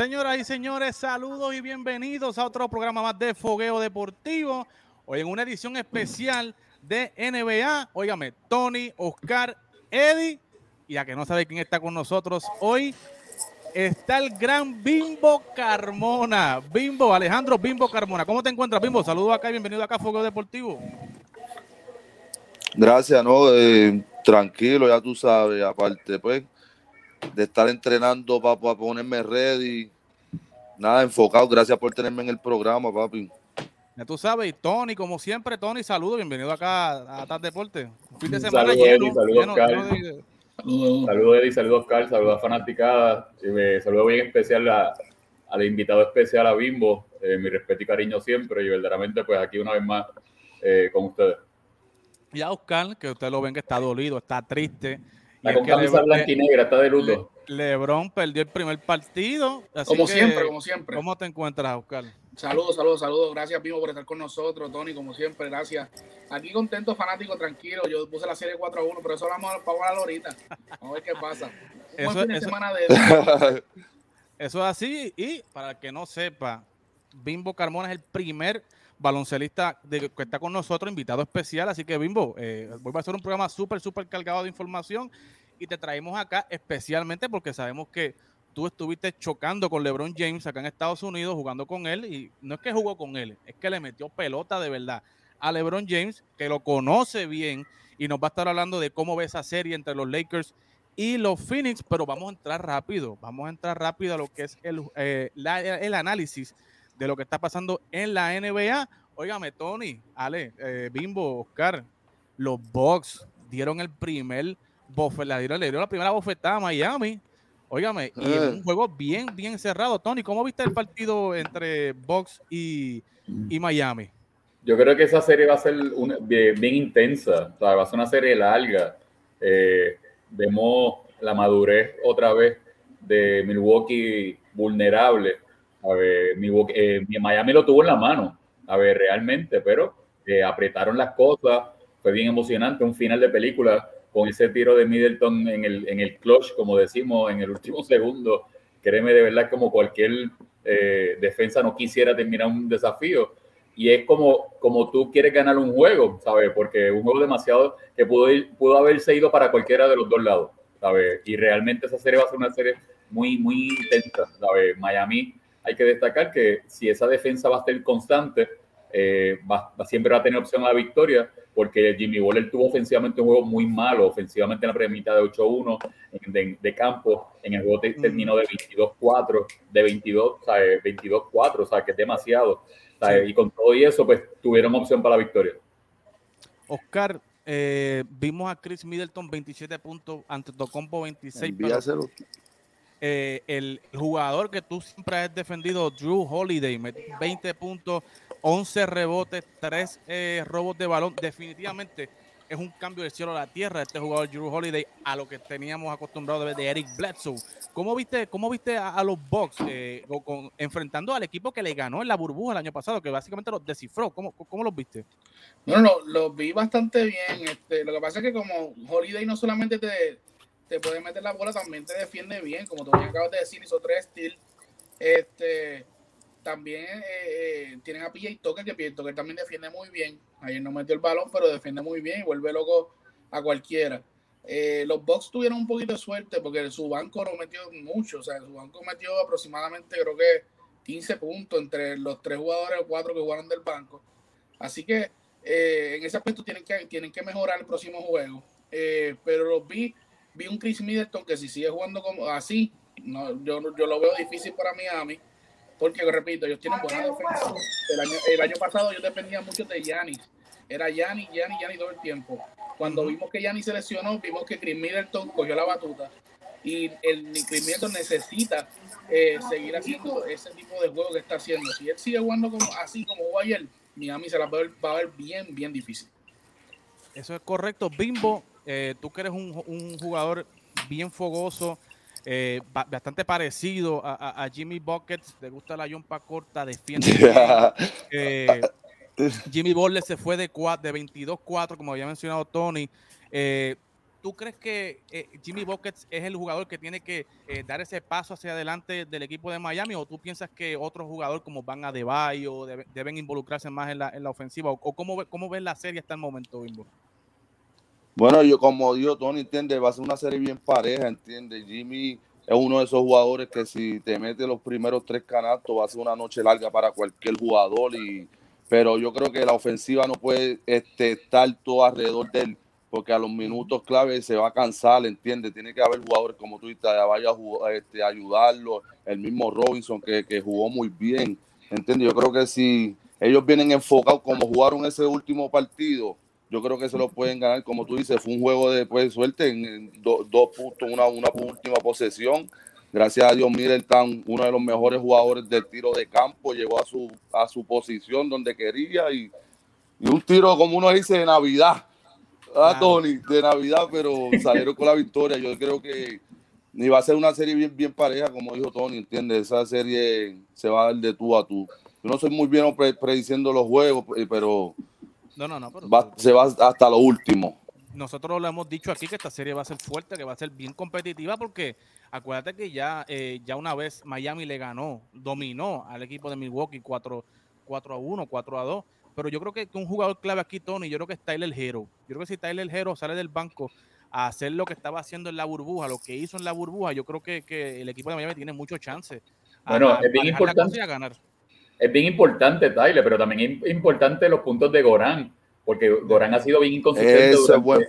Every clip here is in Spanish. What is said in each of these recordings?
Señoras y señores, saludos y bienvenidos a otro programa más de Fogueo Deportivo. Hoy en una edición especial de NBA. Óigame, Tony, Oscar, Eddie. Y a que no sabe quién está con nosotros hoy, está el gran Bimbo Carmona. Bimbo, Alejandro Bimbo Carmona. ¿Cómo te encuentras, Bimbo? Saludos acá y bienvenido acá a Fogueo Deportivo. Gracias, ¿no? Eh, tranquilo, ya tú sabes. Aparte, pues de estar entrenando para, ponerme ready. Nada, enfocado. Gracias por tenerme en el programa, papi. Ya tú sabes, Tony, como siempre, Tony, saludos, bienvenido acá a TAS Deporte. fin de semana saludos, lleno, saludos, Saludos, saludos, Eddie, saludos, Carl, saludos a Fanaticada. Saludos bien especial a, al invitado especial, a Bimbo. Eh, mi respeto y cariño siempre. Y verdaderamente, pues aquí una vez más eh, con ustedes. Y a Oscar, que ustedes lo ven que está dolido, está triste la con camisa blanca y negra, está de luto. Lebron perdió el primer partido. como siempre, como siempre. ¿Cómo te encuentras, Oscar? Saludos, saludos, saludos. Gracias, Pimo, por estar con nosotros. Tony, como siempre, gracias. Aquí contento, fanático, tranquilo. Yo puse la serie 4 a 1, pero eso lo vamos a hablar ahorita. Vamos a ver qué pasa. Un fin de semana de... eso es así. Y para el que no sepa, Bimbo Carmona es el primer baloncelista que está con nosotros, invitado especial. Así que, Bimbo, eh, voy a hacer un programa súper, súper cargado de información y te traemos acá especialmente porque sabemos que tú estuviste chocando con LeBron James acá en Estados Unidos, jugando con él. Y no es que jugó con él, es que le metió pelota de verdad a LeBron James, que lo conoce bien y nos va a estar hablando de cómo ve esa serie entre los Lakers y los Phoenix, pero vamos a entrar rápido, vamos a entrar rápido a lo que es el, eh, el análisis de lo que está pasando en la NBA. Óigame, Tony, Ale, eh, Bimbo, Oscar, los Bucks dieron el primer bofet, le dieron, la primera bofetada a Miami. Óigame, y eh. un juego bien, bien cerrado. Tony, ¿cómo viste el partido entre Bucks y, Miami? Yo creo que esa serie va a ser bien, intensa, va a ser una serie larga. Eh, vemos la madurez otra vez de Milwaukee vulnerable a ver, mi, eh, Miami lo tuvo en la mano, a ver, realmente, pero eh, apretaron las cosas, fue bien emocionante, un final de película con ese tiro de Middleton en el, en el clutch, como decimos, en el último segundo. Créeme de verdad como cualquier eh, defensa no quisiera terminar un desafío. Y es como, como tú quieres ganar un juego, ¿sabes? Porque un juego demasiado que pudo, ir, pudo haberse ido para cualquiera de los dos lados, ¿sabes? Y realmente esa serie va a ser una serie muy, muy intensa, ¿sabes? Miami hay que destacar que si esa defensa va a ser constante, eh, va, siempre va a tener opción a la victoria, porque Jimmy Waller tuvo ofensivamente un juego muy malo, ofensivamente en la primera mitad de 8-1 de, campo, en el juego terminó de 22-4, de 22, 22-4, o sea, que es demasiado. Y con todo y eso, pues tuvieron opción para la victoria. Oscar, eh, vimos a Chris Middleton 27 puntos ante Tocompo 26. Eh, el jugador que tú siempre has defendido, Drew Holiday, 20 puntos, 11 rebotes, 3 eh, robos de balón. Definitivamente es un cambio del cielo a la tierra este jugador Drew Holiday a lo que teníamos acostumbrado de de Eric Bledsoe. ¿Cómo viste, cómo viste a, los Bucks eh, enfrentando al equipo que le ganó en la burbuja el año pasado, que básicamente los descifró? ¿Cómo, cómo los viste? Bueno, los vi bastante bien. Este, lo que pasa es que como Holiday no solamente te te puede meter la bola, también te defiende bien, como tú acabas de decir, hizo tres steals. Este, también eh, eh, tienen a PJ Tucker, que PJ Tucker también defiende muy bien. Ayer no metió el balón, pero defiende muy bien y vuelve loco a cualquiera. Eh, los Bucks tuvieron un poquito de suerte porque su banco no metió mucho, o sea, su banco metió aproximadamente, creo que 15 puntos entre los tres jugadores o cuatro que jugaron del banco. Así que en ese aspecto tienen que, tienen que mejorar el próximo juego. pero los vi vi un Chris Middleton que si sigue jugando como así, no, yo, yo lo veo difícil para Miami, porque repito, ellos tienen buena defensa. El año, el año pasado yo dependía mucho de Giannis. Era Giannis, Giannis, Giannis todo el tiempo. Cuando vimos que Giannis se lesionó, vimos que Chris Middleton cogió la batuta. Y el Chris Middleton necesita eh, seguir haciendo ese tipo de juego que está haciendo. Si él sigue jugando como, así como jugó ayer, Miami se la va a ver, va a ver bien, bien difícil. Eso es correcto. Bimbo, eh, tú que eres un, jugador bien fogoso, eh, bastante parecido a, Jimmy Buckets, te gusta la yompa corta, defiende. eh, Jimmy Butler se fue de, de 22-4, como había mencionado Tony. Eh, ¿tú crees que eh, Jimmy Buckets es el jugador que tiene que dar ese paso hacia adelante del equipo de Miami o tú piensas que otro jugador como Van Adebayo debe, deben involucrarse más en la, en la ofensiva o, o cómo, cómo ves la serie hasta el momento, Bimbo? Bueno, yo como digo, Tony entiende, va a ser una serie bien pareja, entiende. Jimmy es uno de esos jugadores que si te mete los primeros tres canastos va a ser una noche larga para cualquier jugador y pero yo creo que la ofensiva no puede este, estar todo alrededor de él porque a los minutos clave se va a cansar, ¿entiendes? Tiene que haber jugadores como tú, que vaya a este, ayudarlo, el mismo Robinson que, jugó muy bien, ¿entiendes? Yo creo que si ellos vienen enfocados como jugaron ese último partido, yo creo que se lo pueden ganar, como tú dices, fue un juego de pues, suerte en, dos puntos, una, una última posesión. Gracias a Dios, Middleton, uno de los mejores jugadores del tiro de campo, llegó a su, a su posición donde quería y, y un tiro, como uno dice, de Navidad. Ah, Tony, de Navidad, pero salieron con la victoria. Yo creo que ni va a ser una serie bien, bien pareja, como dijo Tony, ¿entiendes? Esa serie se va a dar de tú a tú. Yo no soy muy bien prediciendo los juegos, eh, pero no, no, no. se va hasta lo último. Nosotros lo hemos dicho aquí que esta serie va a ser fuerte, que va a ser bien competitiva, porque acuérdate que ya, eh, ya una vez Miami le ganó, dominó al equipo de Milwaukee 4, 4 a 1, 4 a 2. Pero yo creo que un jugador clave aquí, Tony, yo creo que es Tyler Hero. Yo creo que si Tyler Hero sale del banco a hacer lo que estaba haciendo en la burbuja, lo que hizo en la burbuja, yo creo que, que el equipo de Miami tiene muchos chances. Bueno, es bien importante. ganar es bien importante, Tyler, pero también es importante los puntos de Gorán, porque Gorán ha sido bien inconsistente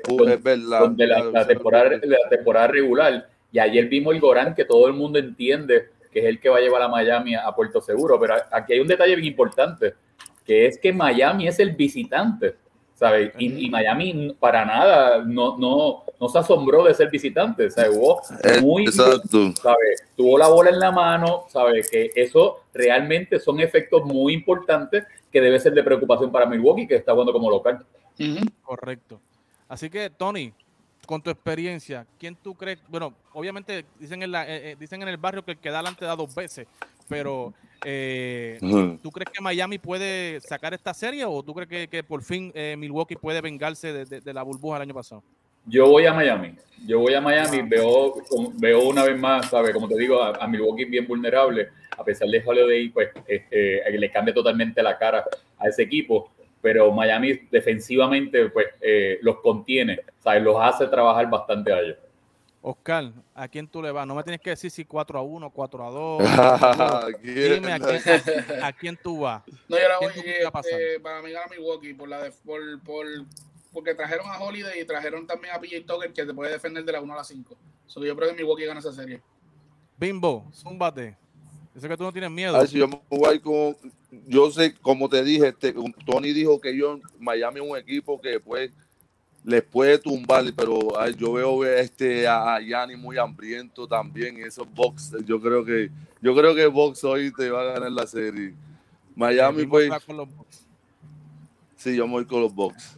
durante, la, temporada, la temporada regular. Y ayer vimos el Gorán que todo el mundo entiende que es el que va a llevar a Miami a Puerto Seguro. Pero aquí hay un detalle bien importante, que es que Miami es el visitante. ¿Sabes? Y, Miami para nada no, no, no se asombró de ser visitante, ¿sabes? Hubo eh, muy, ¿sabes? Tuvo la bola en la mano, ¿sabes? Que eso realmente son efectos muy importantes que debe ser de preocupación para Milwaukee, que está jugando como local. Correcto. Así que, Tony, con tu experiencia, ¿quién tú crees? Bueno, obviamente dicen en, la, eh, eh, dicen en el barrio que el que da adelante da dos veces, pero eh, ¿Tú crees que Miami puede sacar esta serie o tú crees que, por fin eh, Milwaukee puede vengarse de, la burbuja del año pasado? Yo voy a Miami. Yo voy a Miami. Veo, veo una vez más, ¿sabes? Como te digo, a, Milwaukee bien vulnerable. A pesar de Holiday, pues este, le cambia totalmente la cara a ese equipo. Pero Miami defensivamente, pues eh, los contiene, ¿sabes? Los hace trabajar bastante a ellos. Oscar, ¿a quién tú le vas? No me tienes que decir si 4 a 1, 4 a 2. Dime a quién, tú vas. No, yo la voy este, para mí a Milwaukee por la de, por, por, porque trajeron a Holiday y trajeron también a PJ Tucker que te puede defender de la 1 a la 5. So, yo creo que Milwaukee gana esa serie. Bimbo, zúmbate. Yo sé que tú no tienes miedo. yo, con, yo sé, como te dije, este, Tony dijo que yo, Miami es un equipo que pues les puede tumbar, pero yo veo este a Yanni muy hambriento también esos box. Yo creo que yo creo que Box hoy te va a ganar la serie. Miami pues Sí, yo me voy con los box.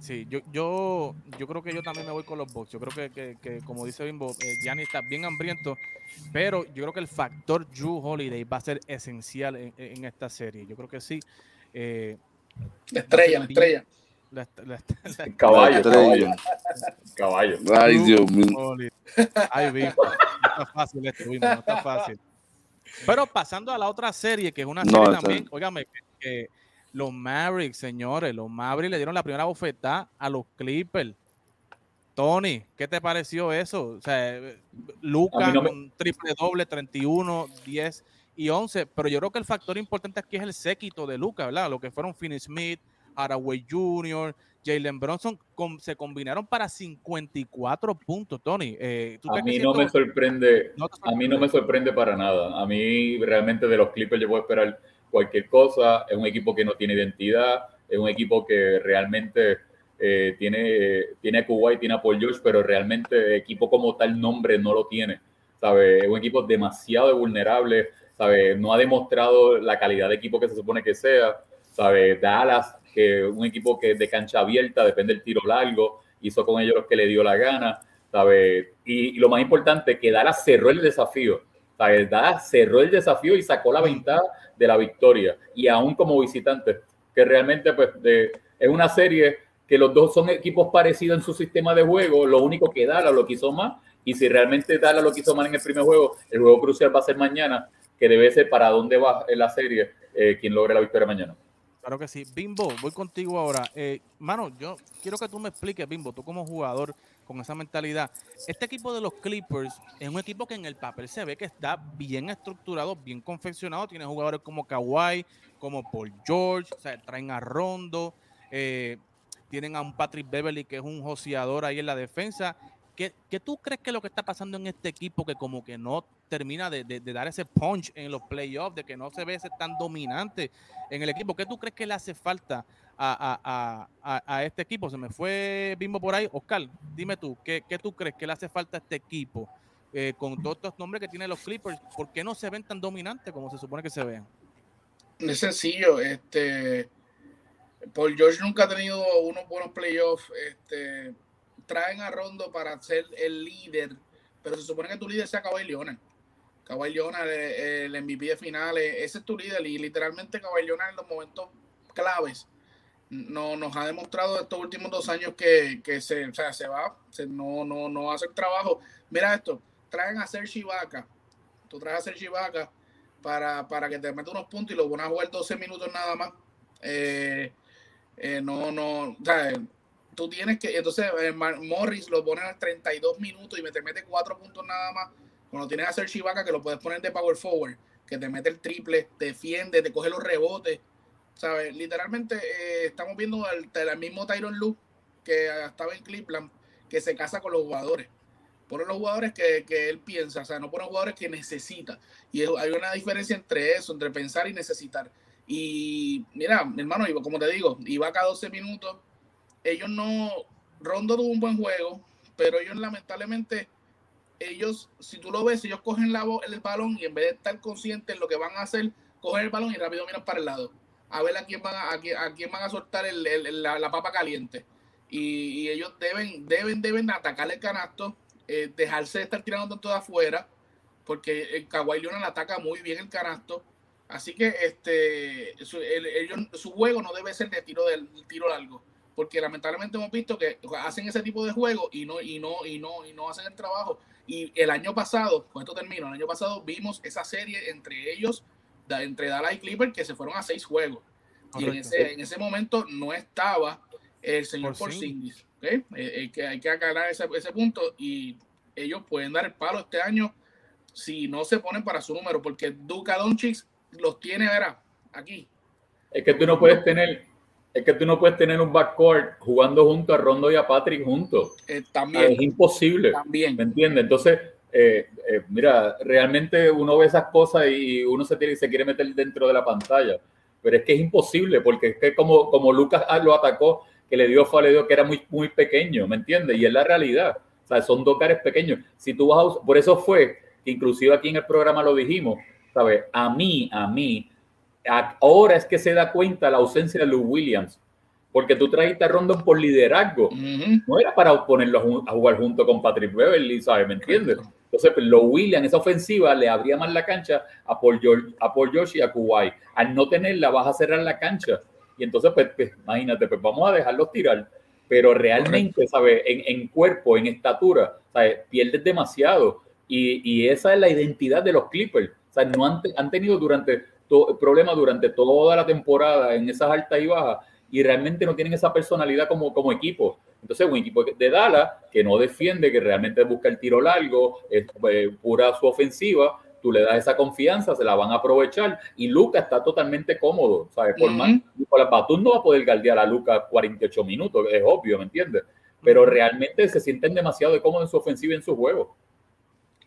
Sí, yo, yo, yo creo que yo también me voy con los box. Yo creo que, como dice Bimbo, eh, está bien hambriento, pero yo creo que el factor Drew Holiday va a ser esencial en, esta serie. Yo creo que sí. Eh, estrella, estrella. La, caballo, caballo, caballo. Ay, Dios mío. Ay, no está fácil esto, no está fácil. Pero pasando a la otra serie, que es una serie también, óigame, que, los Mavericks, señores, los Mavericks le dieron la primera bofetada a los Clippers. Tony, ¿qué te pareció eso? O sea, Lucas con triple doble, 31, 10 y 11, pero yo creo que el factor importante aquí es el séquito de Lucas, ¿verdad? Lo que fueron Finney Smith, Haraway Jr., Jalen Bronson se combinaron para 54 puntos, Tony. Eh, a mí no me sorprende, a mí no me sorprende para nada. A mí realmente de los Clippers yo puedo esperar cualquier cosa. Es un equipo que no tiene identidad, es un equipo que realmente eh, tiene, tiene a Kuwait, tiene a Paul George, pero realmente equipo como tal nombre no lo tiene. ¿sabe? Es un equipo demasiado vulnerable, ¿sabe? no ha demostrado la calidad de equipo que se supone que sea. ¿sabe? Dallas que un equipo que de cancha abierta, depende del tiro largo, hizo con ellos lo que le dio la gana, ¿sabes? Y, lo más importante, que Dallas cerró el desafío, ¿sabes? Dallas cerró el desafío y sacó la ventaja de la victoria, y aún como visitante, que realmente pues es una serie que los dos son equipos parecidos en su sistema de juego, lo único que Dallas lo quiso más, y si realmente Dallas lo quiso más en el primer juego, el juego crucial va a ser mañana, que debe ser para dónde va la serie, eh, quien logre la victoria mañana. Claro que sí. Bimbo, voy contigo ahora. Eh, mano, yo quiero que tú me expliques, Bimbo, tú como jugador con esa mentalidad. Este equipo de los Clippers es un equipo que en el papel se ve que está bien estructurado, bien confeccionado. Tiene jugadores como Kawhi, como Paul George, o sea, traen a Rondo, eh, tienen a un Patrick Beverly que es un joseador ahí en la defensa. ¿Qué, ¿Qué, tú crees que lo que está pasando en este equipo que como que no termina de, de, dar ese punch en los playoffs, de que no se ve ese tan dominante en el equipo? ¿Qué tú crees que le hace falta a, a, a, a este equipo? Se me fue Bimbo por ahí. Oscar, dime tú, ¿qué, qué tú crees que le hace falta a este equipo eh, con todos estos nombres que tienen los Clippers? ¿Por qué no se ven tan dominantes como se supone que se ven? Es sencillo, este Paul George nunca ha tenido unos buenos playoffs. Este, traen a Rondo para ser el líder, pero se supone que tu líder sea Kawhi Leonard. Kawhi Leonard, el, el MVP de finales, ese es tu líder y literalmente Kawhi Leonard en los momentos claves no, nos ha demostrado estos últimos dos años que, que se, o sea, se va, se, no, no, no hace el trabajo. Mira esto, traen a Serge Ibaka, tú traes a Serge Ibaka para, para que te meta unos puntos y lo van a jugar 12 minutos nada más. Eh, eh, no, no, o sea, tú tienes que, entonces eh, Morris lo ponen a 32 minutos y me te mete 4 puntos nada más. Cuando tienes a Serge Ibaka que lo puedes poner de power forward, que te mete el triple, te defiende, te coge los rebotes. ¿Sabes? Literalmente eh, estamos viendo el, mismo Tyron Lue que estaba en Cleveland, que se casa con los jugadores. Pone los jugadores que, que, él piensa, o sea, no pone jugadores que necesita. Y hay una diferencia entre eso, entre pensar y necesitar. Y mira, mi hermano, como te digo, iba cada 12 minutos. Ellos no. Rondo tuvo un buen juego, pero ellos lamentablemente, ellos, si tú lo ves, ellos cogen la, el balón y en vez de estar conscientes en lo que van a hacer, cogen el balón y rápido miran para el lado. A ver a quién van a, a, quién, a quién van a soltar el, la, papa caliente. Y, ellos deben, deben, deben atacar el canasto, eh, dejarse de estar tirando tanto de afuera, porque el Kawhi Leonard ataca muy bien el canasto Así que este, su, el, ellos, su juego no debe ser de tiro del tiro largo, porque lamentablemente hemos visto que hacen ese tipo de juego y no y no y no y no hacen el trabajo. Y el año pasado, con esto termino, el año pasado vimos esa serie entre ellos, entre Dallas y Clipper, que se fueron a seis juegos. Correcto. Y en ese, en ese momento no estaba el señor Porzingis. ¿okay? Eh, que hay que aclarar ese, ese punto y ellos pueden dar el palo este año si no se ponen para su número, porque Duca Doncic los tiene, verá, aquí. Es que tú no puedes tener, es que tú no puedes tener un backcourt jugando junto a Rondo y a Patrick juntos. Eh, también. Es imposible. También. ¿Me entiendes? Entonces, eh, eh, mira, realmente uno ve esas cosas y uno se, tiene, se quiere meter dentro de la pantalla. Pero es que es imposible, porque es que como, como Lucas lo atacó, que le dio fue, le dio que era muy, muy pequeño, ¿me entiendes? Y es la realidad. O sea, son dos caras pequeños. Si tú vas a, por eso fue que inclusive aquí en el programa lo dijimos, ¿sabes? A mí, a mí, ahora es que se da cuenta la ausencia de Lou Williams, porque tú trajiste a Rondon por liderazgo, uh -huh. no era para ponerlo a jugar junto con Patrick Beverly, ¿sabes? ¿Me entiendes? Entonces, pues, Lou Williams, esa ofensiva, le abría más la cancha a Paul George, a Paul George y a Kuwait. Al no tenerla, vas a cerrar la cancha. Y entonces, pues, pues imagínate, pues vamos a dejarlos tirar. Pero realmente, ¿sabes? En, en, cuerpo, en estatura, ¿sabes? Pierdes demasiado. Y, y esa es la identidad de los Clippers sea, no han, han tenido durante problemas durante toda la temporada en esas altas y bajas y realmente no tienen esa personalidad como, como equipo. Entonces, un equipo de Dallas que no defiende, que realmente busca el tiro largo, es eh, pura su ofensiva, tú le das esa confianza, se la van a aprovechar y Luca está totalmente cómodo, ¿sabes? Por, uh -huh. más, por no va a poder guardiar a Luca 48 minutos, es obvio, ¿me entiendes? Pero realmente se sienten demasiado cómodos en su ofensiva y en su juego.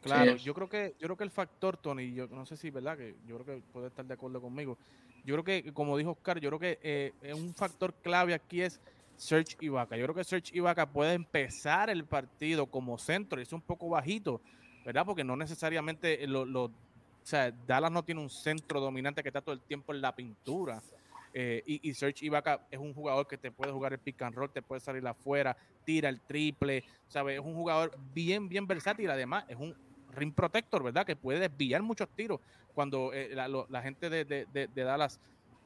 Claro, yo creo que yo creo que el factor Tony, yo no sé si verdad que yo creo que puede estar de acuerdo conmigo. Yo creo que como dijo Oscar, yo creo que eh, un factor clave aquí es Serge Ibaka. Yo creo que Serge Ibaka puede empezar el partido como centro, es un poco bajito, ¿verdad? Porque no necesariamente lo, o sea, Dallas no tiene un centro dominante que está todo el tiempo en la pintura. Eh, y, y, Serge Ibaka es un jugador que te puede jugar el pick and roll, te puede salir afuera, tira el triple, ¿sabes? Es un jugador bien, bien versátil. Además, es un rim protector, ¿verdad? Que puede desviar muchos tiros cuando eh, la, lo, la, gente de, de, de, Dallas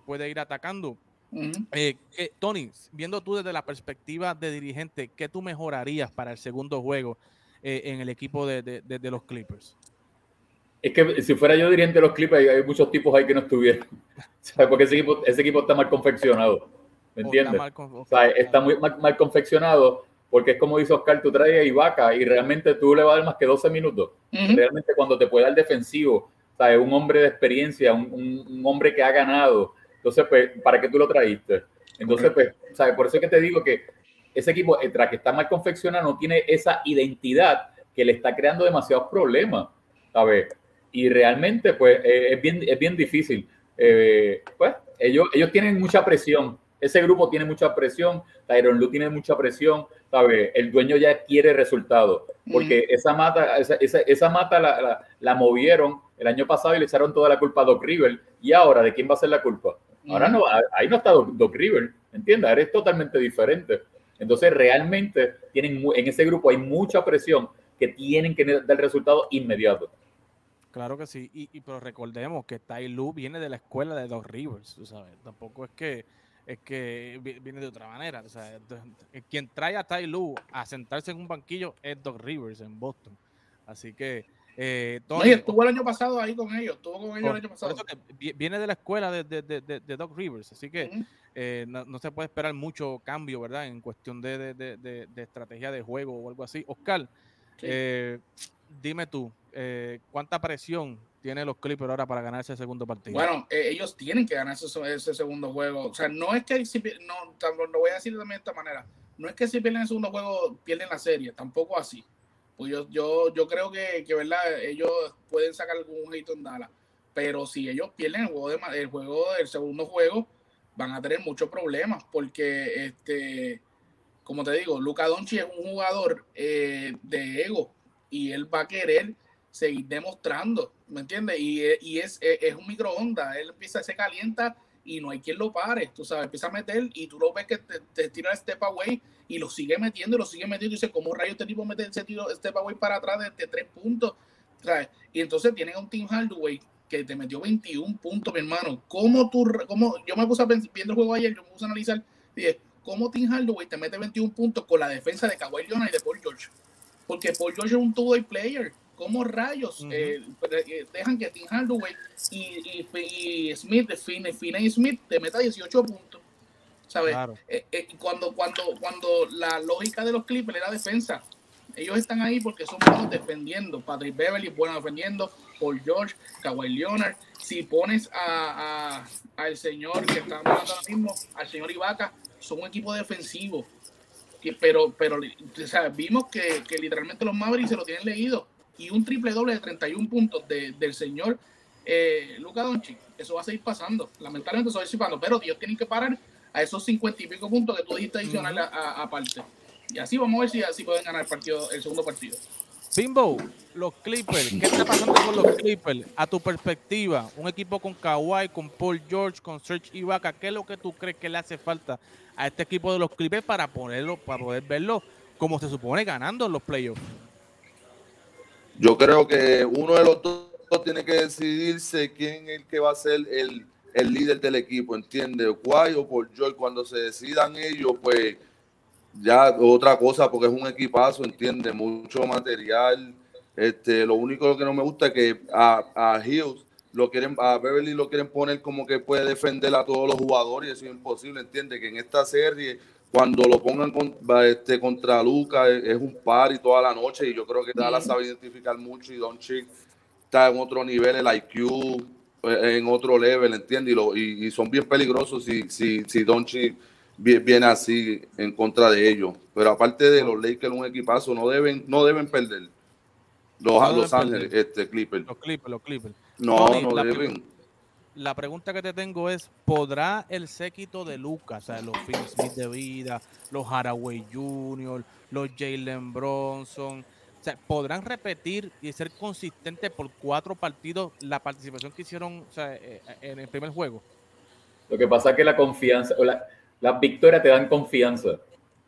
puede ir atacando. Eh, Tony, viendo tú desde la perspectiva de dirigente, ¿qué tú mejorarías para el segundo juego eh, en el equipo de, de, los Clippers? Es que si fuera yo dirigente de los Clippers, hay, muchos tipos ahí que no estuvieran. Porque ese equipo, ese equipo está mal confeccionado. ¿Me entiendes? Está, muy mal, confeccionado porque es como dice Oscar, tú traes a Ibaka y realmente tú le vas a dar más que 12 minutos. Realmente cuando te puede dar defensivo, ¿sabes? un hombre de experiencia, un, un, hombre que ha ganado. Entonces, pues, ¿para qué tú lo traíste? Entonces, pues, ¿sabes? Por eso es que te digo que ese equipo, tras que está mal confeccionado, no tiene esa identidad que le está creando demasiados problemas, ¿sabes? Y realmente, pues, eh, es, bien, es bien difícil. Eh, pues, ellos, ellos tienen mucha presión ese grupo tiene mucha presión, Tyron Lu tiene mucha presión, ¿sabe? El dueño ya quiere resultados, porque esa mata, esa, esa, mata la, la, movieron el año pasado y le echaron toda la culpa a Doc River, y ahora, ¿de quién va a ser la culpa? Ahora no, ahí no está Doc, River, ¿entiendes? Eres totalmente diferente. Entonces, realmente, tienen, en ese grupo hay mucha presión que tienen que dar resultado inmediato. Claro que sí, y, pero recordemos que Tai Lu viene de la escuela de Doc Rivers, ¿sabes? Tampoco es que es que viene de otra manera. O sea, quien trae a Ty Lue a sentarse en un banquillo es Doc Rivers en Boston. Así que. Eh, no, estuvo el año pasado ahí con ellos, estuvo con ellos el año pasado. viene de la escuela de, de, de, Doc Rivers, así que eh, no, se puede esperar mucho cambio, ¿verdad? En cuestión de, estrategia de juego o algo así. Oscar, eh, dime tú, eh, ¿cuánta presión tiene los Clippers ahora para ganar ese segundo partido? Bueno, eh, ellos tienen que ganar ese, segundo juego. O sea, no es que si, no, lo voy a decir también de esta manera. No es que si pierden el segundo juego pierden la serie, tampoco así. Pues yo, yo, yo creo que, verdad ellos pueden sacar algún hito en Dallas. Pero si ellos pierden el juego, de, el juego del segundo juego, van a tener muchos problemas porque este como te digo, Luca Donchi es un jugador eh, de ego y él va a querer seguir demostrando, ¿me entiendes? Y, y es, es, un microondas, él empieza, se calienta y no hay quien lo pare, tú sabes, empieza a meter y tú lo ves que te, tira el step away y lo sigue metiendo lo sigue metiendo y dice, ¿cómo rayos este tipo mete ese tiro step away para atrás de, tres puntos? Y entonces tienen a un Team Hardaway que te metió 21 puntos, mi hermano. ¿Cómo tú, cómo, yo me puse a pensar, viendo el juego ayer, yo me puse a analizar, dije, ¿cómo Team Hardaway te mete 21 puntos con la defensa de Kawhi Leonard y de Paul George? Porque Paul George es un two-way player ¿Cómo rayos eh, eh, dejan que Tim Hardaway y, y, Smith, Finney, Smith, te meta 18 puntos? ¿Sabes? Eh, cuando, cuando, cuando la lógica de los Clippers era defensa, ellos están ahí porque son buenos defendiendo. Patrick Beverly es bueno defendiendo. Paul George, Kawhi Leonard. Si pones a, al señor que está hablando ahora mismo, al señor Ibaka, son un equipo defensivo. pero pero vimos que, que, literalmente los Mavericks se lo tienen leído y un triple doble de 31 puntos del señor eh, Luca Doncic, eso va a seguir pasando. Lamentablemente eso va a seguir pasando, pero Dios tiene que parar a esos 50 y pico puntos que tú dijiste adicional aparte. Y así vamos a ver si así pueden ganar el partido, el segundo partido. Bimbo, los Clippers, ¿qué está pasando con los Clippers? A tu perspectiva, un equipo con Kawhi, con Paul George, con Serge Ibaka, ¿qué es lo que tú crees que le hace falta a este equipo de los Clippers para ponerlo, para poder verlo como se supone ganando en los playoffs? Yo creo que uno de los dos tiene que decidirse quién es el que va a ser el, líder del equipo, ¿entiendes? Guay o por Joy. Cuando se decidan ellos, pues ya otra cosa, porque es un equipazo, ¿entiendes? Mucho material. Este, lo único que no me gusta es que a, a Hills lo quieren, a Beverly lo quieren poner como que puede defender a todos los jugadores y eso es imposible, ¿entiendes? Que en esta serie cuando lo pongan este, contra Luca es, un par y toda la noche y yo creo que Dallas sabe identificar mucho y Don Chick está en otro nivel, el IQ eh, en otro level, ¿entiendes? Y, y, son bien peligrosos si, si, si Don Chick viene así en contra de ellos. Pero aparte de los Lakers, un equipazo, no deben, no deben perder. Los, Los Ángeles, este, Clippers. Los Clippers, los Clippers. No, no deben la pregunta que te tengo es, ¿podrá el séquito de Lucas, o sea, los Phil Smith de vida, los Haraway Jr., los Jalen Bronson, o sea, podrán repetir y ser consistentes por cuatro partidos la participación que hicieron eh, en el primer juego? Lo que pasa es que la confianza, la, las victorias te dan confianza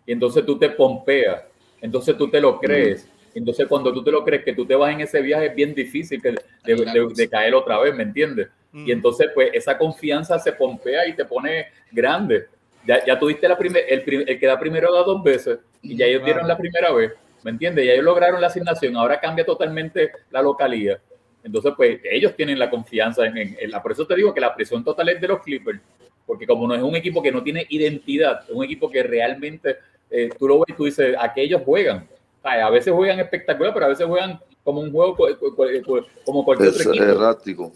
y entonces tú te pompeas, entonces tú te lo crees. Entonces, cuando tú te lo crees que tú te vas en ese viaje, es bien difícil que de, de caer otra vez, ¿me entiendes? Y entonces, pues, esa confianza se pompea y te pone grande. Ya, ya tuviste la primer, el, el, que da primero da dos veces y ya ellos dieron la primera vez, ¿me entiendes? Ya ellos lograron la asignación, ahora cambia totalmente la localidad. Entonces, pues, ellos tienen la confianza en, en, la... Por eso te digo que la presión total es de los Clippers, porque como no es un equipo que no tiene identidad, es un equipo que realmente eh, tú lo ves y tú dices, aquellos juegan. A veces juegan espectacular, pero a veces juegan como un juego como cualquier otro equipo. Errático.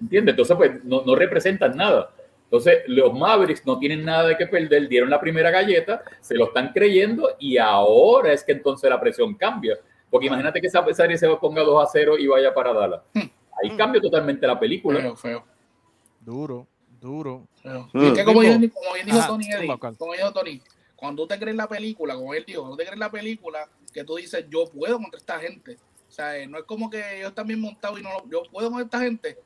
¿Entiendes? Entonces, pues, no, no representan nada. Entonces, los Mavericks no tienen nada de que perder, dieron la primera galleta, se lo están creyendo y ahora es que entonces la presión cambia. Porque imagínate que esa serie se ponga 2 a 0 y vaya para Dallas. Ahí cambia totalmente la película. Feo, feo. Duro, duro. Feo. Es que como, bien, como bien dijo Tony, Eddie, como dijo Tony, cuando tú te crees la película, como él dijo, cuando te crees la película, que tú dices, yo puedo contra esta gente. O sea, no es como que ellos están bien montados y no yo puedo contra esta gente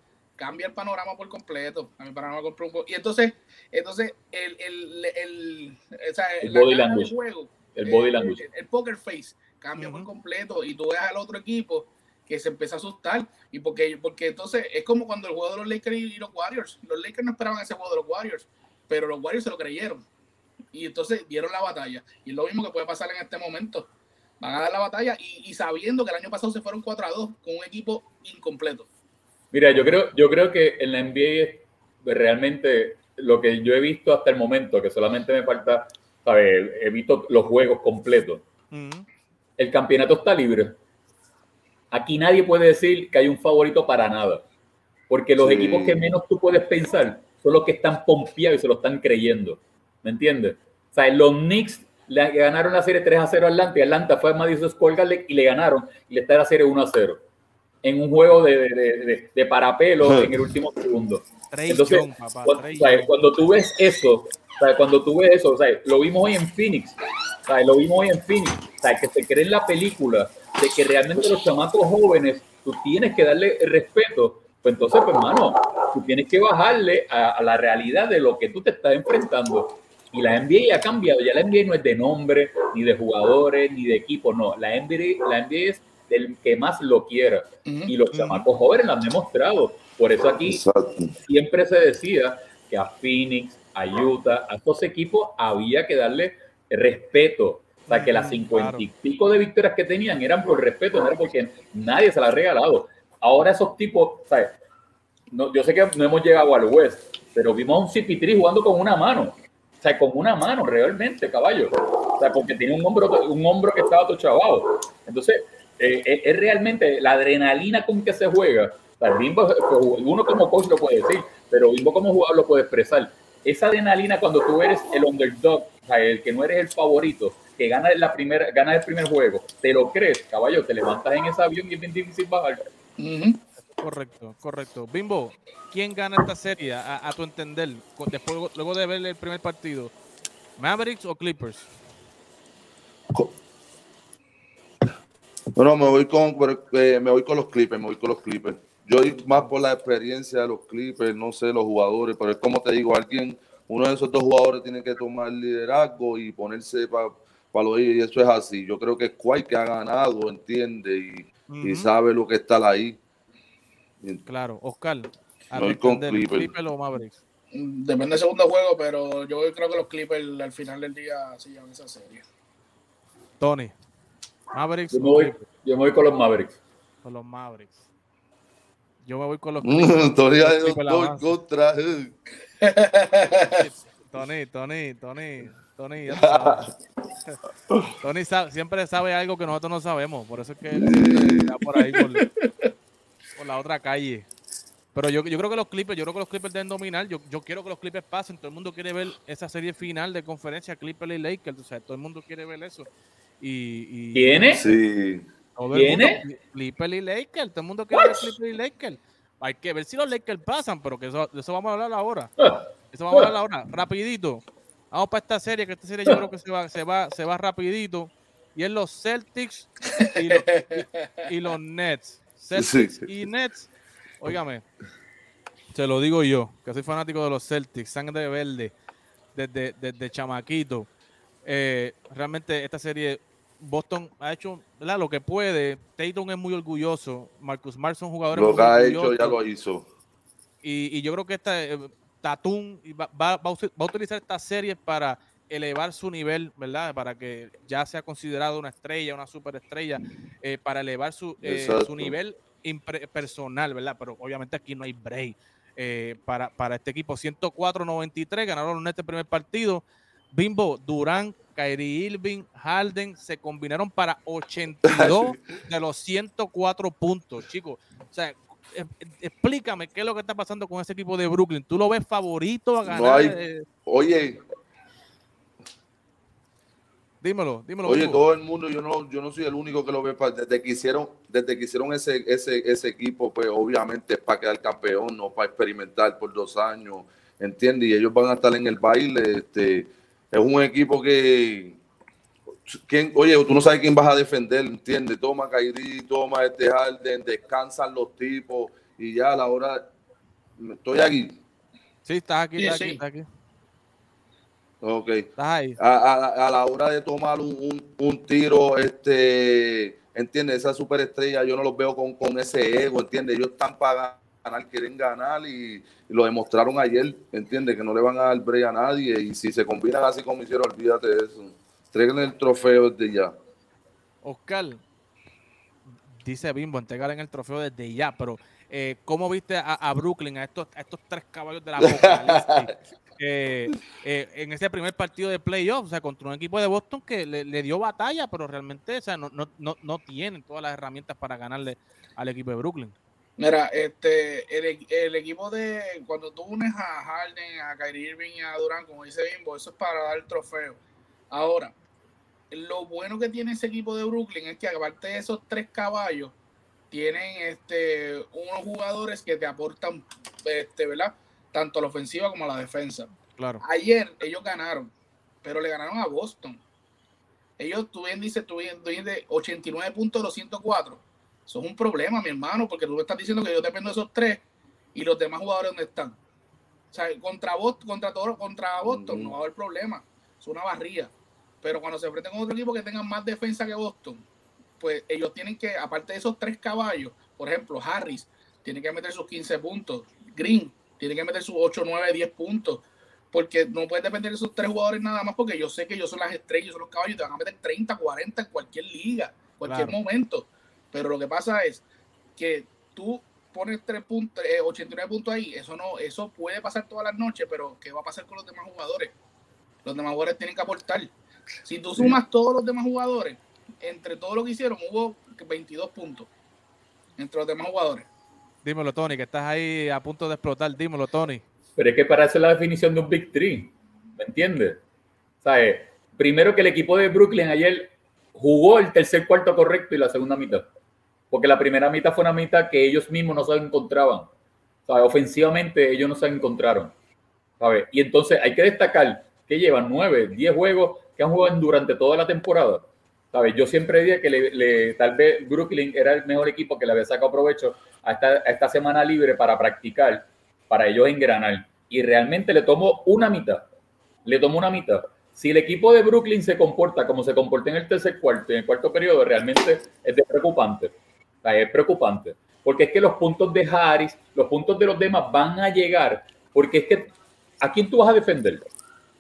cambia el panorama por completo. El panorama por y entonces, entonces el, el, el, o sea, el body language. Juego, el body language. El, poker face cambia uh -huh. por completo y tú ves al otro equipo que se empieza a asustar. Y porque, porque entonces es como cuando el juego de los Lakers y los Warriors. Los Lakers no esperaban ese juego de los Warriors, pero los Warriors se lo creyeron. Y entonces dieron la batalla. Y es lo mismo que puede pasar en este momento. Van a dar la batalla y, y sabiendo que el año pasado se fueron 4 a 2 con un equipo incompleto. Mira, yo creo, yo creo que en la NBA realmente lo que yo he visto hasta el momento, que solamente me falta, ¿sabes? He visto los juegos completos. Uh -huh. El campeonato está libre. Aquí nadie puede decir que hay un favorito para nada. Porque los sí. equipos que menos tú puedes pensar son los que están pompeados y se lo están creyendo. ¿Me entiendes? O sea, los Knicks le ganaron la serie 3 a 0 a Atlanta y Atlanta fue a Madison Square Garden y le ganaron y le está la serie 1 a 0 en un juego de, de, de, de parapelo en el último segundo. Entonces, John, papá, cuando, ¿sabes? cuando, tú ves eso, ¿sabes? cuando tú ves eso, ¿sabes? lo vimos hoy en Phoenix, lo vimos hoy en Phoenix, que se cree en la película de que realmente los chamacos jóvenes, tú tienes que darle respeto, pues entonces, pues hermano, tú tienes que bajarle a, a la realidad de lo que tú te estás enfrentando. Y la NBA ha cambiado, ya la NBA no es de nombre, ni de jugadores, ni de equipo, no, la NBA, la NBA es del que más lo quiera. Uh -huh. Y los uh -huh. chamacos jóvenes lo han demostrado. Por eso aquí Exacto. siempre se decía que a Phoenix, a Utah, a estos equipos había que darle respeto. O sea, que las cincuenta y pico de victorias que tenían eran por respeto, no era porque nadie se las ha regalado. Ahora esos tipos, ¿sabes? No, yo sé que no hemos llegado al West, pero vimos a un CP3 jugando con una mano. O sea, con una mano realmente, caballo. O sea, porque tiene un hombro, un hombro que estaba tochabado. Entonces, eh, es realmente la adrenalina con que se juega. O sea, Bimbo, uno como coach lo puede decir, pero Bimbo como jugador lo puede expresar. Esa adrenalina cuando tú eres el underdog, o sea, el que no eres el favorito, que gana, la primera, gana el primer juego, te lo crees, caballo, te levantas en ese avión y es bien difícil bajar. Uh -huh. Correcto, correcto. Bimbo, ¿quién gana esta serie a, a tu entender, después, luego de ver el primer partido? ¿Mavericks o Clippers? Bueno, me voy con eh, me voy con los Clippers, me voy con los Clippers. Yo más por la experiencia de los Clippers, no sé, los jugadores, pero es como te digo, alguien, uno de esos dos jugadores tiene que tomar liderazgo y ponerse para pa lo y eso es así. Yo creo que es Kawhi que ha ganado, entiende, y, uh -huh. y, sabe lo que está ahí. Claro, Oscar. No voy con Clippers. Clippers o Mavericks. Depende del segundo juego, pero yo creo que los Clippers al final del día se llevan esa serie. Tony. Mavericks. Yo me, voy, yo me voy con los Mavericks. Con los Mavericks. Yo me voy con los Tony estoy contra. Tony, Tony, Tony, Tony. Tony sabe, siempre sabe algo que nosotros no sabemos. Por eso es que está por ahí por, por la otra calle. Pero yo, yo creo que los Clippers, yo creo que los Clippers deben dominar. Yo, yo quiero que los Clippers pasen. Todo el mundo quiere ver esa serie final de conferencia Clippers y Lakers. O sea, todo el mundo quiere ver eso. Y, y ¿Tiene? Sí. ¿Tiene? Clippers y Lakers. Todo el mundo quiere ver Clippers y Lakers. Hay que ver si los Lakers pasan, pero que eso, de eso vamos a hablar ahora. Eso vamos a hablar ahora. Rapidito. Vamos para esta serie, que esta serie yo creo que se va, se va, se va rapidito. Y es los Celtics y los, y, y los Nets. Celtics sí, sí. y Nets. Óigame, se lo digo yo, que soy fanático de los Celtics, sangre verde, desde, desde chamaquito. Eh, realmente esta serie, Boston ha hecho ¿verdad? lo que puede. Tatum es muy orgulloso. Marcus Smart son jugadores Lo muy que ha hecho ya lo hizo. Y, y yo creo que esta eh, Tatum va, va, va, a utilizar estas series para elevar su nivel, ¿verdad? Para que ya sea considerado una estrella, una superestrella, eh, para elevar su, su nivel personal, ¿verdad? Pero obviamente aquí no hay break eh, para, para este equipo. 104-93, ganaron en este primer partido. Bimbo, Durán, Kyrie Irving, Harden se combinaron para 82 de los 104 puntos, chicos. O sea, eh, explícame qué es lo que está pasando con ese equipo de Brooklyn. ¿Tú lo ves favorito a ganar? Eh? oye, Dímelo, dímelo. Oye, todo el mundo, yo no, yo no soy el único que lo ve. Desde que hicieron, desde que hicieron ese, ese, ese equipo, pues obviamente es para quedar campeón, no para experimentar por dos años, ¿entiendes? Y ellos van a estar en el baile. Este, es un equipo que, ¿quién, oye, tú no sabes quién vas a defender, ¿entiendes? Toma Kairi, toma este Harden, descansan los tipos y ya a la hora, estoy aquí. Sí, estás aquí, estás aquí, estás aquí. Ok. A, la hora de tomar un, tiro, este, entiende Esa superestrella, yo no los veo con, ese ego, entiende Ellos están para ganar, quieren ganar y, lo demostraron ayer, entiende Que no le van a dar break a nadie y si se combinan así como hicieron, olvídate de eso. Entreguen el trofeo desde ya. Oscar, dice Bimbo, entregar el trofeo desde ya, pero eh, ¿cómo viste a, Brooklyn, a estos, estos tres caballos de la boca? Eh, en ese primer partido de playoff, o sea, contra un equipo de Boston que le, dio batalla, pero realmente o sea, no, no, no, no, tienen todas las herramientas para ganarle al equipo de Brooklyn. Mira, este, el, equipo de cuando tú unes a Harden, a Kyrie Irving y a Durant, como dice Bimbo, eso es para dar el trofeo. Ahora, lo bueno que tiene ese equipo de Brooklyn es que aparte de esos tres caballos, tienen este unos jugadores que te aportan, este, ¿verdad? Tanto a la ofensiva como a la defensa. Claro. Ayer ellos ganaron, pero le ganaron a Boston. Ellos tuvieron, dice, tuvieron de 89 puntos de los 104. Eso es un problema, mi hermano, porque tú me estás diciendo que yo dependo de esos tres y los demás jugadores dónde están. O sea, contra Boston, contra, todo, contra Boston no va a haber problema. Es una barría. Pero cuando se enfrenten con otro equipo que tenga más defensa que Boston, pues ellos tienen que, aparte de esos tres caballos, por ejemplo, Harris tiene que meter sus 15 puntos, Green tiene que meter sus 8, 9, 10 puntos. Porque no puede depender de esos tres jugadores nada más, porque yo sé que ellos son las estrellas, son los caballos, te van a meter 30, 40 en cualquier liga, cualquier momento. Pero lo que pasa es que tú pones 3 puntos, 89 eh, puntos ahí, eso no, eso puede pasar todas las noches, pero ¿qué va a pasar con los demás jugadores? Los demás jugadores tienen que aportar. Si tú sumas todos los demás jugadores, entre todo lo que hicieron, hubo 22 puntos entre los demás jugadores. Dímelo, Tony, que estás ahí a punto de explotar. Dímelo, Tony. Pero es que para eso es la definición de un Big Three. ¿Me entiendes? ¿Sabes? Primero que el equipo de Brooklyn ayer jugó el tercer cuarto correcto y la segunda mitad. Porque la primera mitad fue una mitad que ellos mismos no se encontraban. ¿Sabes? Ofensivamente ellos no se encontraron. ¿Sabes? Y entonces hay que destacar que llevan nueve, diez juegos que han jugado durante toda la temporada. ¿Sabes? Yo siempre dije que le, tal vez Brooklyn era el mejor equipo que le había sacado provecho a esta, semana libre para practicar, para ellos engranar. Y realmente le tomó una mitad. Le tomó una mitad. Si el equipo de Brooklyn se comporta como se comporta en el tercer cuarto, en el cuarto periodo, realmente es de preocupante. es preocupante. Porque es que los puntos de Harris, los puntos de los demás van a llegar. Porque es que, ¿a quién tú vas a defender?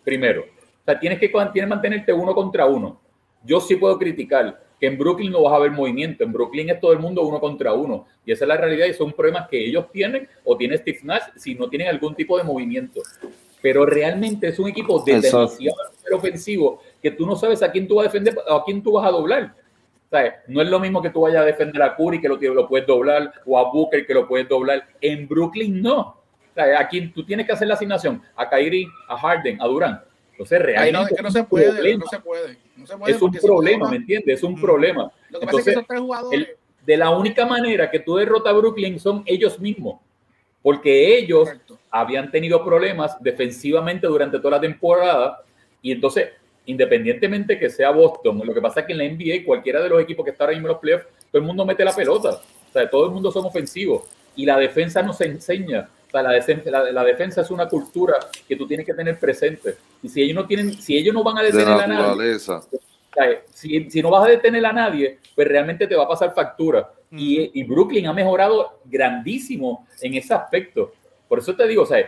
Primero. O sea, tienes que, tienes que mantenerte uno contra uno. Yo sí puedo criticar que en Brooklyn no vas a ver movimiento. En Brooklyn es todo el mundo uno contra uno. Y esa es la realidad y son problemas que ellos tienen o tiene Steve Nash si no tienen algún tipo de movimiento. Pero realmente es un equipo de demasiado ofensivo que tú no sabes a quién tú vas a defender o a quién tú vas a doblar. No es lo mismo que tú vayas a defender a Curry que lo, lo puedes doblar o a Booker que lo puedes doblar. En Brooklyn no. a quien tú tienes que hacer la asignación, a Kyrie, a Harden, a Durant. Entonces realmente... no, no se puede, no se puede es un problema, ¿me entiendes? Es un problema. Lo que pasa es que esos tres jugadores... de la única manera que tú derrotas a Brooklyn son ellos mismos. Porque ellos habían tenido problemas defensivamente durante toda la temporada. Y entonces, independientemente que sea Boston, lo que pasa es que en la NBA, cualquiera de los equipos que está ahora mismo en los playoffs, todo el mundo mete la pelota. O sea, todo el mundo son ofensivos. Y la defensa nos enseña la, defensa, la, defensa es una cultura que tú tienes que tener presente. Y si ellos no tienen, si ellos no van a detener a nadie, si, si, no vas a detener a nadie, pues realmente te va a pasar factura. Y, y, Brooklyn ha mejorado grandísimo en ese aspecto. Por eso te digo, o sea,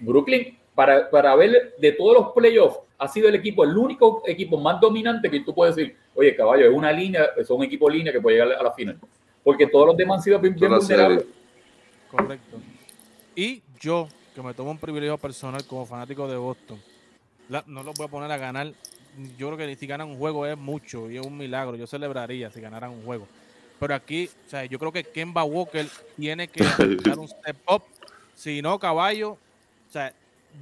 Brooklyn, para, para ver de todos los playoffs, ha sido el equipo, el único equipo más dominante que tú puedes decir, oye, caballo, es una línea, es un equipo línea que puede llegar a la final. Porque todos los demás han sido bien, bien vulnerables. Correcto. Y yo, que me tomo un privilegio personal como fanático de Boston, no los voy a poner a ganar. Yo creo que si ganan un juego es mucho y es un milagro. Yo celebraría si ganaran un juego. Pero aquí, o sea, yo creo que Kemba Walker tiene que dar un step up. Si no, caballo, o sea,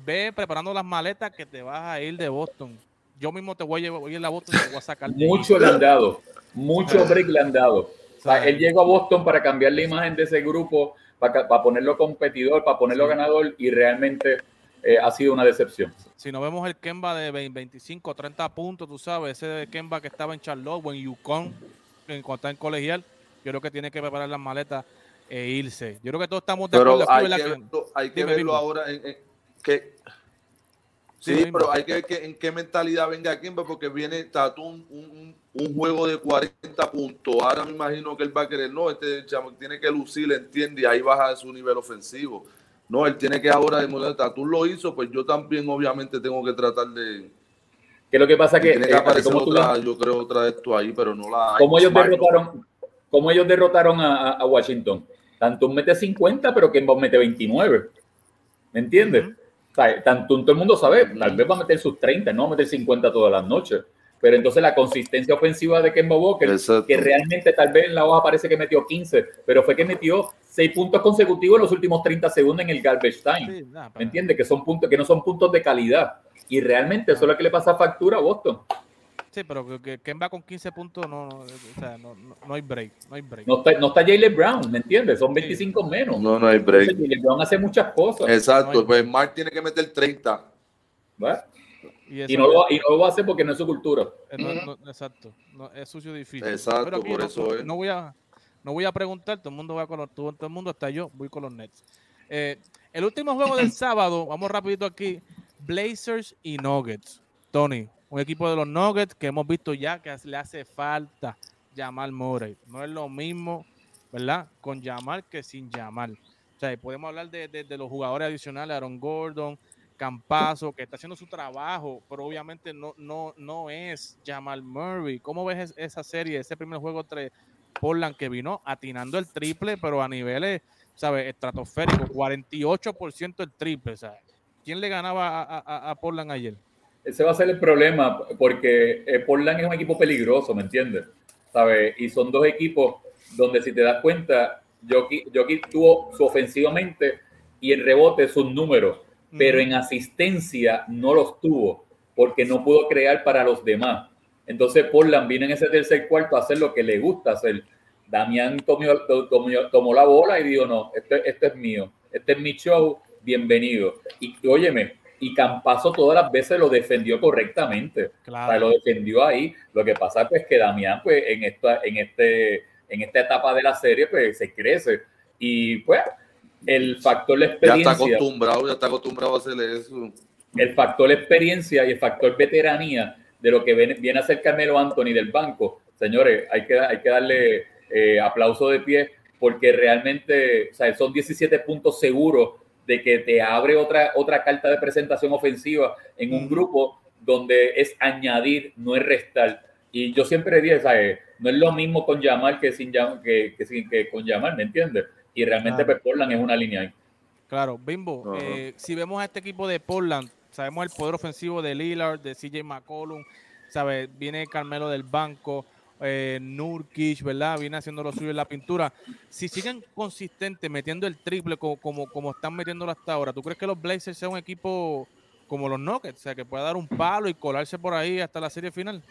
ve preparando las maletas que te vas a ir de Boston. Yo mismo te voy a llevar voy a ir a Boston y te voy a sacar. Mucho le han dado, mucho break le han dado. O sea, él llegó a Boston para cambiar la imagen de ese grupo, para, para ponerlo competidor, para ponerlo ganador y realmente eh, ha sido una decepción. Si no vemos el Kemba de 25, 30 puntos, tú sabes, ese de Kemba que estaba en Charlotte o en Yukon, en cuanto está en colegial, yo creo que tiene que preparar las maletas e irse. Yo creo que todos estamos de acuerdo. Pero hay, que, verlo ahora en, que Sí, pero hay que ver que, en qué mentalidad venga Kemba, porque viene Tatum un, un, juego de 40 puntos. Ahora me imagino que él va a querer, no, este chamo tiene que lucir, entiende, y ahí baja su nivel ofensivo. No, él tiene que ahora demostrar, tú lo hizo, pues yo también obviamente tengo que tratar de... Que lo que pasa que... Tiene que eh, aparecer otra, yo creo otra de esto ahí, pero no la hay. ellos derrotaron, como ellos derrotaron a, a, Washington? Tanto mete 50, pero Kemba mete 29. ¿Me entiendes? Sea, tanto todo el mundo sabe, tal vez va a meter sus 30, no va a meter 50 todas las noches. Pero entonces la consistencia ofensiva de Kemba Walker, que realmente tal vez en la hoja parece que metió 15, pero fue que metió seis puntos consecutivos en los últimos 30 segundos en el garbage time. ¿Me entiendes? Que son puntos que no son puntos de calidad. Y realmente eso es lo que le pasa factura a Boston. Sí, pero que Kemba con 15 puntos no, o sea, no, no, hay break. No, hay break. no, está, no está Jalen Brown, ¿me entiendes? Son 25 menos. No, no hay break. Jalen Brown hace muchas cosas. Exacto, pues Mark tiene que meter 30. Y, no lo, y, no lo, va a hacer porque no es su cultura. Eh, exacto, es sucio difícil. Exacto, por eso es. No voy a no voy a preguntar, todo el mundo va con los, todo, el mundo está yo, voy con los Nets. Eh, el último juego del sábado, vamos rapidito aquí, Blazers y Nuggets. Tony, un equipo de los Nuggets que hemos visto ya que le hace falta Jamal Murray. No es lo mismo, ¿verdad? Con Jamal que sin Jamal. O sea, podemos hablar de, los jugadores adicionales, Aaron Gordon, Campazo, que está haciendo su trabajo, pero obviamente no, no, no es Jamal Murray. ¿Cómo ves esa serie, ese primer juego entre Portland que vino atinando el triple, pero a niveles, ¿sabes? Estratosféricos, 48% el triple, ¿sabes? ¿Quién le ganaba a, a, Portland ayer? Ese va a ser el problema, porque eh, Portland es un equipo peligroso, ¿me entiendes? ¿Sabes? Y son dos equipos donde, si te das cuenta, Jokic, tuvo su ofensivamente y el rebote sus números, pero en asistencia no los tuvo, porque no pudo crear para los demás. Entonces Portland viene en ese tercer cuarto a hacer lo que le gusta hacer. Damián tomó, tomó, la bola y dijo, no, este, este, es mío, este es mi show, bienvenido. Y óyeme, y Campazo todas las veces lo defendió correctamente. Claro. lo defendió ahí. Lo que pasa es pues, que Damián, pues, en esta, en, este, en esta etapa de la serie, pues, se crece. Y pues, el factor de experiencia. Ya está acostumbrado, ya está acostumbrado a hacerle eso. El factor de experiencia y el factor veteranía de lo que viene, a ser Carmelo Anthony del banco, señores, hay que, hay que darle eh, aplauso de pie porque realmente o sea, son 17 puntos seguros de que te abre otra, otra carta de presentación ofensiva en un grupo donde es añadir, no es restar. Y yo siempre dije, ¿sabes? no es lo mismo con llamar que, sin que, que, que con llamar, ¿me entiendes? Y realmente pues, Portland es una línea ahí. Claro, Bimbo, eh, si vemos a este equipo de Portland, Sabemos el poder ofensivo de Lillard, de CJ McCollum, ¿sabes? Viene Carmelo del banco, eh, Nurkic, ¿verdad? Viene haciendo lo suyo en la pintura. Si siguen consistentes metiendo el triple como, como, están metiéndolo hasta ahora, ¿tú crees que los Blazers sean un equipo como los Nuggets? O sea, que pueda dar un palo y colarse por ahí hasta la serie final.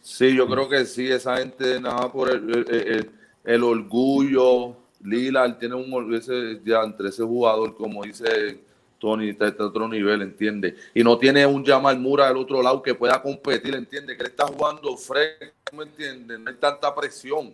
Sí, yo creo que sí, esa gente nada por el orgullo, Lila tiene un ese, ya entre ese jugador, como dice Tony, está, a otro nivel, entiende. Y no tiene un Jamal Mura del otro lado que pueda competir, entiende. Que él está jugando fresco, ¿me entiendes? No hay tanta presión.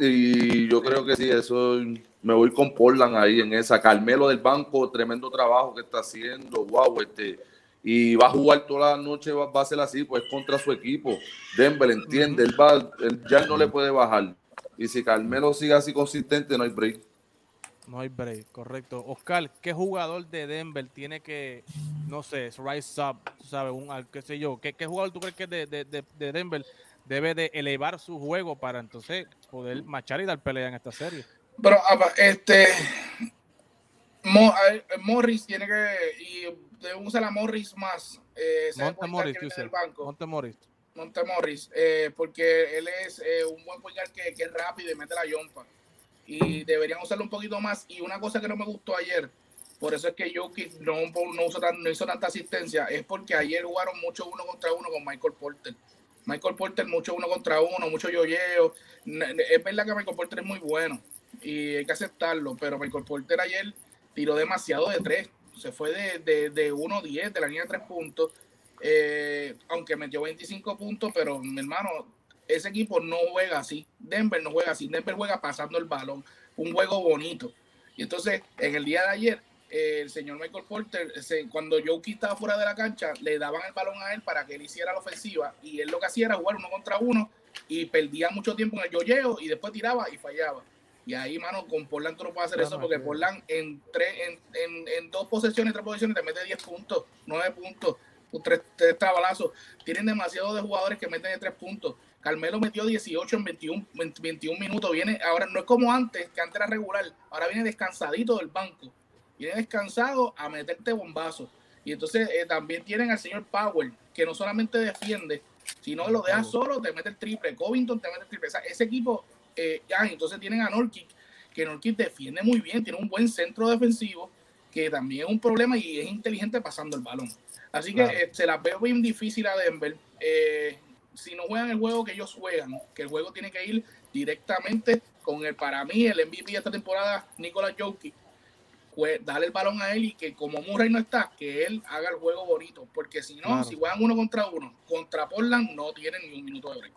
y yo creo que sí, eso me voy con Portland ahí en esa. Carmelo del banco, tremendo trabajo que está haciendo. Wow, este. Y va a jugar toda la noche, va, a ser así, pues contra su equipo. Denver, entiende, él va, él ya no le puede bajar Y si Carmelo sigue así consistente, no hay break. No hay break, correcto. Oscar, ¿qué jugador de Denver tiene que, no sé, rise up, ¿sabes? Un, qué sé yo, ¿qué, jugador tú crees que de, de, de, Denver debe de elevar su juego para entonces poder marchar y dar pelea en esta serie? Pero, este, Morris tiene que, y debe usar a Morris más. Eh, Monte Morris, Monte Morris. Monte Morris, eh, porque él es eh, un buen que, que, es rápido y mete la yompa. Y deberían usarlo un poquito más. Y una cosa que no me gustó ayer, por eso es que Jokic no, no, no hizo tanta asistencia, es porque ayer jugaron mucho uno contra uno con Michael Porter. Michael Porter mucho uno contra uno, mucho yoyeo. Es verdad que Michael Porter es muy bueno y hay que aceptarlo, pero Michael Porter ayer tiró demasiado de tres. Se fue de, de, de 1-10 de la línea de tres puntos eh, aunque metió 25 puntos, pero mi hermano, ese equipo no juega así. Denver no juega así. Denver juega pasando el balón. Un juego bonito. Y entonces, en el día de ayer, el señor Michael Porter, cuando Jokic estaba fuera de la cancha, le daban el balón a él para que él hiciera la ofensiva. Y él lo que hacía era jugar uno contra uno y perdía mucho tiempo en el yoyeo y después tiraba y fallaba. Y ahí, mano, con Portland tú no puedes hacer eso porque Portland en, tres, en, en, en, dos posesiones, tres posesiones te mete 10 puntos, 9 puntos tres, tres trabalazos. Tienen demasiados de jugadores que meten de tres puntos. Carmelo metió 18 en 21, 21 minutos. Viene, ahora no es como antes, que antes era regular. Ahora viene descansadito del banco. Viene descansado a meterte bombazos. Y entonces eh, también tienen al señor Power, que no solamente defiende, sino que lo deja solo, te mete el triple. Covington te mete el triple. ese equipo, eh, ya, entonces tienen a Norkic, que Norkic defiende muy bien, tiene un buen centro defensivo, que también es un problema y es inteligente pasando el balón. Así que eh, se las veo bien difícil a Denver. Eh, si no juegan el juego que ellos juegan, que el juego tiene que ir directamente con el, para mí, el MVP de esta temporada, Nicolas Jokic, pues darle el balón a él y que como Murray no está, que él haga el juego bonito. Porque si no, si juegan uno contra uno, contra Portland no tienen ni un minuto de break.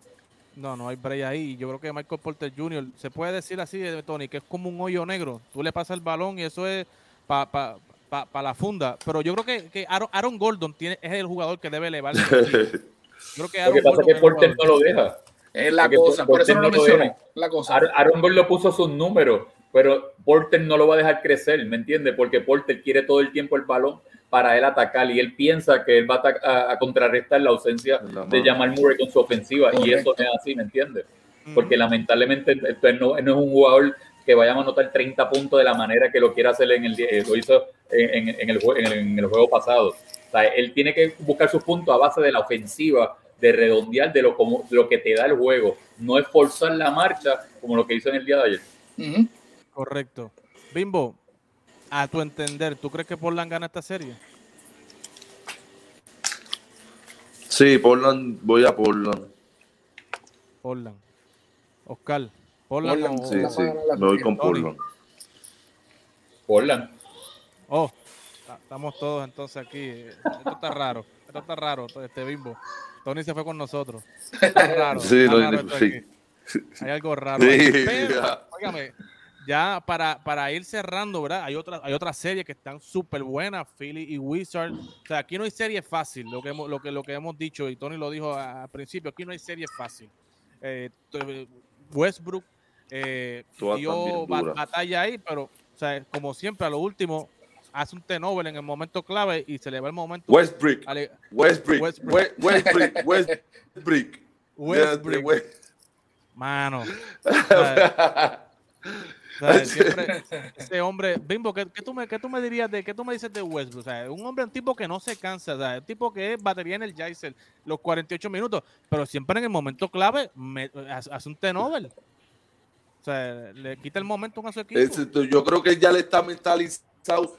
No, no hay break ahí. Yo creo que Michael Porter Jr., se puede decir así, Tony, que es como un hoyo negro. Tú le pasas el balón y eso es para para la funda. Pero yo creo que, que Aaron, Gordon tiene, es el jugador que debe elevar. creo que Aaron lo que pasa es que Porter no lo deja. Es la cosa, por eso no lo mencioné. La cosa. Aaron Gordon lo puso sus números, pero Porter no lo va a dejar crecer, ¿me entiendes? Porque Porter quiere todo el tiempo el balón para él atacar y él piensa que él va a, contrarrestar la ausencia de Jamal Murray con su ofensiva y eso no es así, ¿me entiendes? Porque lamentablemente no, no es un jugador que vayamos a anotar 30 puntos de la manera que lo quiere hacer en el eh, lo hizo en, el, en, el, juego pasado. O sea, él tiene que buscar sus puntos a base de la ofensiva, de redondear de lo, como, lo que te da el juego. No es forzar la marcha como lo que hizo en el día de ayer. Correcto. Bimbo, a tu entender, ¿tú crees que Portland gana esta serie? Sí, Portland, voy a Portland. Portland. Oscar. Portland. sí, sí. Me voy con Portland. Portland. Oh, estamos todos entonces aquí. Esto está raro. Esto está raro, este bimbo. Tony se fue con nosotros. Está raro. Sí, Hay algo raro. Sí, ya para, para ir cerrando, ¿verdad? Hay otras hay otras series que están súper buenas, Philly y Wizard. O sea, aquí no hay serie fácil, lo que hemos, lo que, lo que hemos dicho, y Tony lo dijo al principio, aquí no hay serie fácil. Eh, Westbrook eh, dio batalla ahí, pero o sea, como siempre, a lo último, hace un tenovel en el momento clave y se le va el momento. Westbrook. Westbrook. Westbrook. Westbrook. Westbrook. Mano. siempre, ese hombre, Bimbo, ¿qué, ¿qué, tú me, ¿qué tú me dirías de qué tú me dices de Westbrook? O sea, un hombre, un tipo que no se cansa, un tipo que es batería en el Jaisel los 48 minutos, pero siempre en el momento clave me, hace un tenovel. O sea, le quita el momento a su equipo. yo creo que ya le está mentalizado.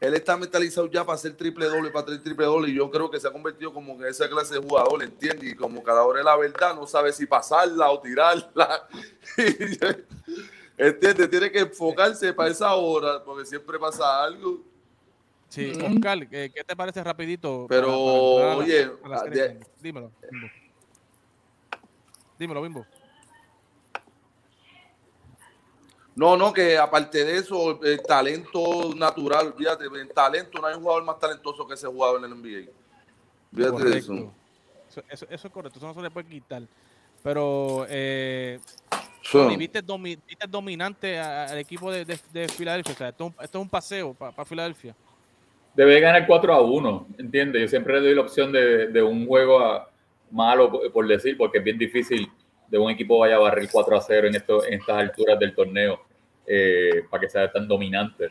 Él está mentalizado ya para hacer triple doble, para hacer triple doble. Y yo creo que se ha convertido como en esa clase de jugador, ¿entiendes? Y como cada hora es la verdad, no sabe si pasarla o tirarla. ¿Entiendes? Tiene que enfocarse para esa hora, porque siempre pasa algo. Sí, Oscar, ¿qué, te parece rapidito? Pero, oye, dímelo. Dímelo, Bimbo. No, no, que aparte de eso, el talento natural, fíjate, el talento, no hay un jugador más talentoso que ese jugador en el NBA. Fíjate de eso. Eso, eso. es correcto, eso no se le puede quitar. Pero, eh, viste, domi- viste dominante al equipo de, de, de Filadelfia. O sea, esto, es un- esto es un paseo para Filadelfia. Debe ganar 4 a 1, ¿entiendes? Yo siempre le doy la opción de, de un juego a- malo, por- por decir, porque es bien difícil de un equipo vaya a barrer 4 a 0 en, esto, en estas alturas del torneo eh, para que sea tan dominante.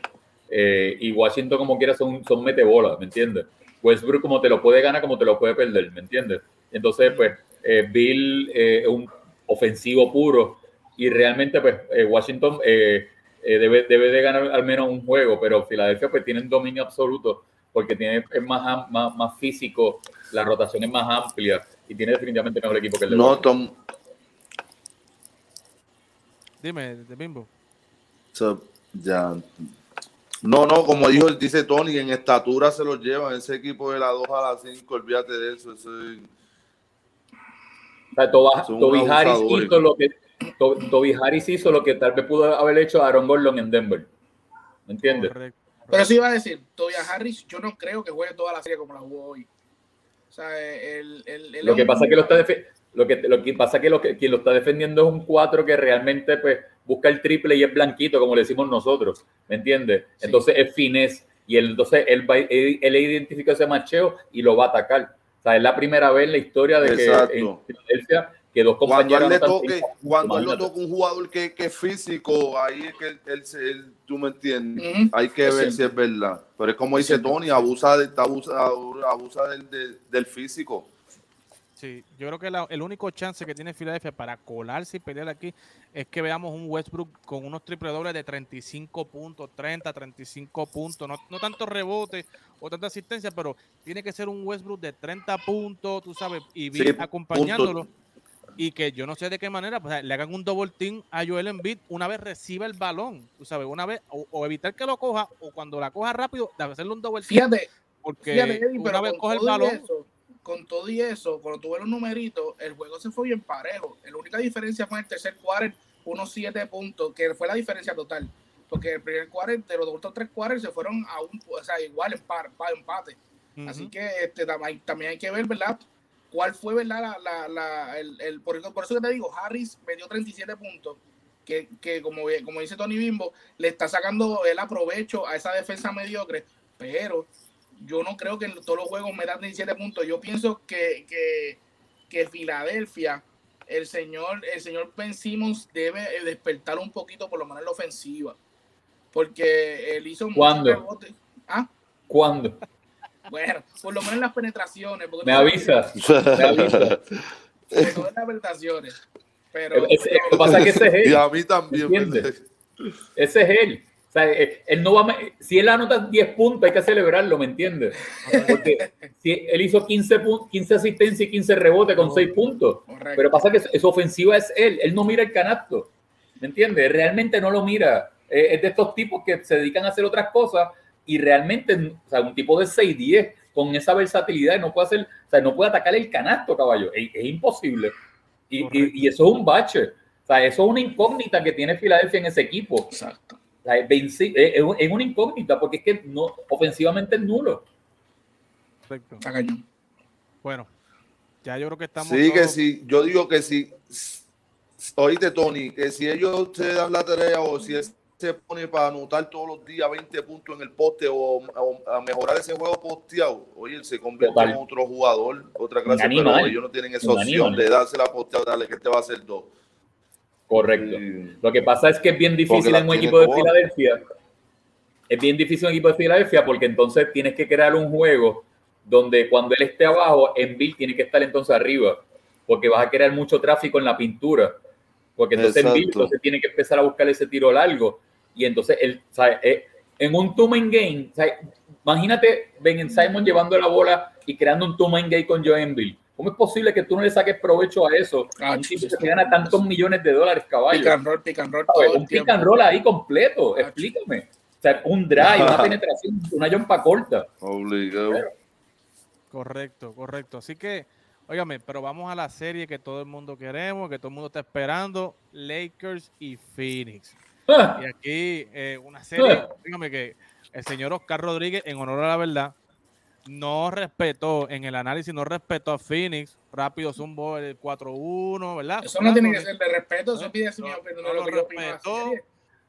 Eh, y Washington, como quiera, son, son metebolas, ¿me entiendes? Westbrook, como te lo puede ganar, como te lo puede perder, ¿me entiendes? Entonces, pues, eh, Bill eh, es un ofensivo puro y realmente, pues, eh, Washington eh, debe, debe de ganar al menos un juego, pero Filadelfia, pues, tiene dominio absoluto porque tiene, es más, más, más físico, la rotación es más amplia y tiene definitivamente mejor equipo que el de No. Tom. Dime, de Bimbo. so, ya. No, no, como dijo, dice Tony, en estatura se los llevan. Ese equipo de la 2 a la 5, olvídate de eso. eso es- O sea, Toba- Son Toby Harris hizo lo que To- Toby Harris hizo lo que tal vez pudo haber hecho Aaron Gordon en Denver. ¿Me entiendes? Correcto. Pero sí iba a decir, Tobias Harris, yo no creo que juegue toda la serie como la jugó hoy. O sea, el, el, el- Lo que pasa es que lo está lo que, lo que pasa es que, lo que quien lo está defendiendo es un 4 que realmente pues busca el triple y es blanquito, como le decimos nosotros, ¿me entiendes? Sí. Entonces es finés y él, entonces él, va, él, él identifica ese macheo y lo va a atacar. O sea, es la primera vez en la historia de Exacto. que en Filadelfia que dos Cuando compañeros él le toque, cinco cuando él le imagínate. toca un jugador que, que es físico, ahí es que él, él él- tú me entiendes. Ujú. Hay que Es ver cierto. si es verdad. Pero es como dice. Tony, abusa, de, abusa, abusa del, del- del físico. Sí, yo creo que la- el único chance que tiene Filadelfia para colarse y pelear aquí es que veamos un Westbrook con unos triple dobles de 35 puntos, 30, 35 puntos, no, no tanto rebote o tanta asistencia, pero tiene que ser un Westbrook de 30 puntos, tú sabes, y Bill Sí, acompañándolo. Y que yo no sé de qué manera pues, le hagan un double team a Joel Embiid una vez reciba el balón, tú sabes, una vez, o, o evitar que lo coja, o cuando la coja rápido, de hacerle un double team, Fíjate, porque fíjate, Eddie, una vez coge el balón, eso, con todo y eso, cuando tuve los numeritos, el juego se fue bien parejo. La única diferencia fue en el tercer cuarto, unos 7 puntos, que fue la diferencia total. Porque el primer cuarto, de los otros tres cuartos se fueron a un, o sea, igual en par, par- empate. Así que este, también hay que ver, ¿verdad? ¿Cuál fue, ¿verdad? La, la, la- el, el- por, eso- por eso que te digo, Harris metió 37 puntos, que, que como, como dice Tony Bimbo, le está sacando el aprovecho a esa defensa mediocre, pero yo no creo que en todos los juegos metan 17 puntos. Yo pienso que, que, que Filadelfia, el señor, el señor Ben Simmons debe eh, despertar un poquito, por lo menos en la ofensiva. Porque él hizo muchos ¿Cuándo? rebotes. Ah, ¿Cuándo? bueno, por lo menos en las penetraciones. porque Me avisas. Me avisas. en las penetraciones. Pero, Es- es- lo que pasa es que ese es Y él. a mí también. ¿Entiendes? Ese es él. O sea, eh, él no va a si él anota 10 puntos, hay que celebrarlo, ¿me entiendes? Porque si él hizo 15, pun- 15 asistencias y 15 rebotes con 6 puntos. correcto. Pero pasa que su- ofensiva es él. Él no mira el canasto. ¿Me entiendes? Realmente no lo mira. Eh, es de estos tipos que se dedican a hacer otras cosas y realmente, o sea, un tipo de 6-10 con esa versatilidad no puede hacer, o sea, no puede atacar el canasto, caballo. Es, es imposible. Y- y eso es un bache. O sea, eso es una incógnita que tiene Filadelfia en ese equipo. Exacto. Sea, es, una incógnita porque es que no, ofensivamente es nulo. Perfecto. Bueno, ya yo creo que estamos. Sí, que sí. Yo digo que sí. Oíste, Tony, que si ellos se dan la tarea o si él se pone para anotar todos los días 20 puntos en el poste o, o a mejorar ese juego posteado, oye, él se convierte Total. en otro jugador, otra clase, pero ellos no tienen esa opción de dársela posteado, dale, que te va a hacer dos. Correcto. Lo que pasa es que es bien difícil en un equipo de todas. Filadelfia. Es bien difícil en un equipo de Filadelfia porque entonces tienes que crear un juego donde cuando él esté abajo, Embiid tiene que estar entonces arriba, porque vas a crear mucho tráfico en la pintura. Porque entonces Exacto. entonces tiene que empezar a buscar ese tiro largo. Y entonces él, ¿sabes? Eh, en un two-man game, ¿sabes? imagínate Ben Simon llevando la bola y creando un two-man game con Joe Embiid. ¿Cómo es posible que tú no le saques provecho a eso? A un tipo que se gana tantos millones de dólares, caballo. Pick and roll, pick and roll un el pick and roll ahí completo, explícame. O sea, un drive, una penetración, una jumpa corta. Obligado. Correcto, correcto. Así que, óigame, pero vamos a la serie que todo el mundo queremos, que todo el mundo está esperando: Lakers y Phoenix. Ah, Y aquí, eh, una serie, dígame que el señor Oscar Rodríguez, en honor a la verdad, no respetó en el análisis, no respetó a Phoenix. Rápido zumbó el 4-1, ¿verdad? Eso no tiene que ser de respeto, eso pide no, mi opinión, no lo lo respetó.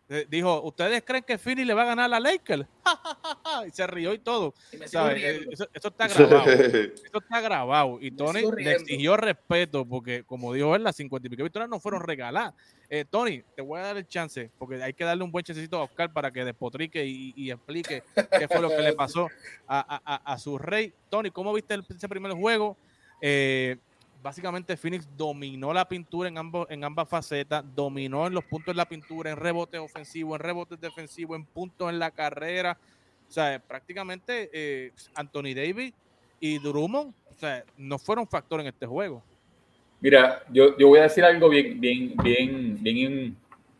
Eh, Dijo, ¿ustedes creen que Phoenix le va a ganar a la Lakers? y se rió y todo. Y. Eh. Eso, eso está grabado. Sí. Esto está grabado y Tony le exigió respeto porque, como dijo él, las 50 y pico victorias no fueron regaladas. Eh, Tony, te voy a dar el chance porque hay que darle un buen chancecito a Oscar para que despotrique y, y explique qué fue lo que le pasó a, a- a- a su rey. Tony, ¿cómo viste el- ese primer juego? Eh, básicamente Phoenix dominó la pintura en, ambos, en ambas facetas, dominó en los puntos de la pintura, en rebotes ofensivos, en rebotes defensivos, en puntos en la carrera. O sea, prácticamente eh, Anthony Davis y Drummond, o sea, no fueron factor en este juego. Mira, yo, yo voy a decir algo bien, bien, bien, bien,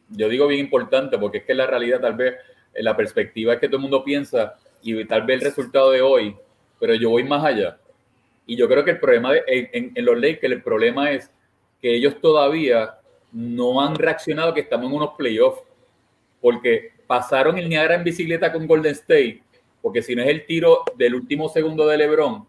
yo digo bien importante, porque es que la realidad tal vez, eh, la perspectiva es que todo el mundo piensa y tal vez el resultado de hoy, pero yo voy más allá. Y yo creo que el problema de, en, en- en los Lakers, el problema es que ellos todavía no han reaccionado que estamos en unos playoffs, porque pasaron el Niagara en bicicleta con Golden State, porque si no es el tiro del último segundo de LeBron,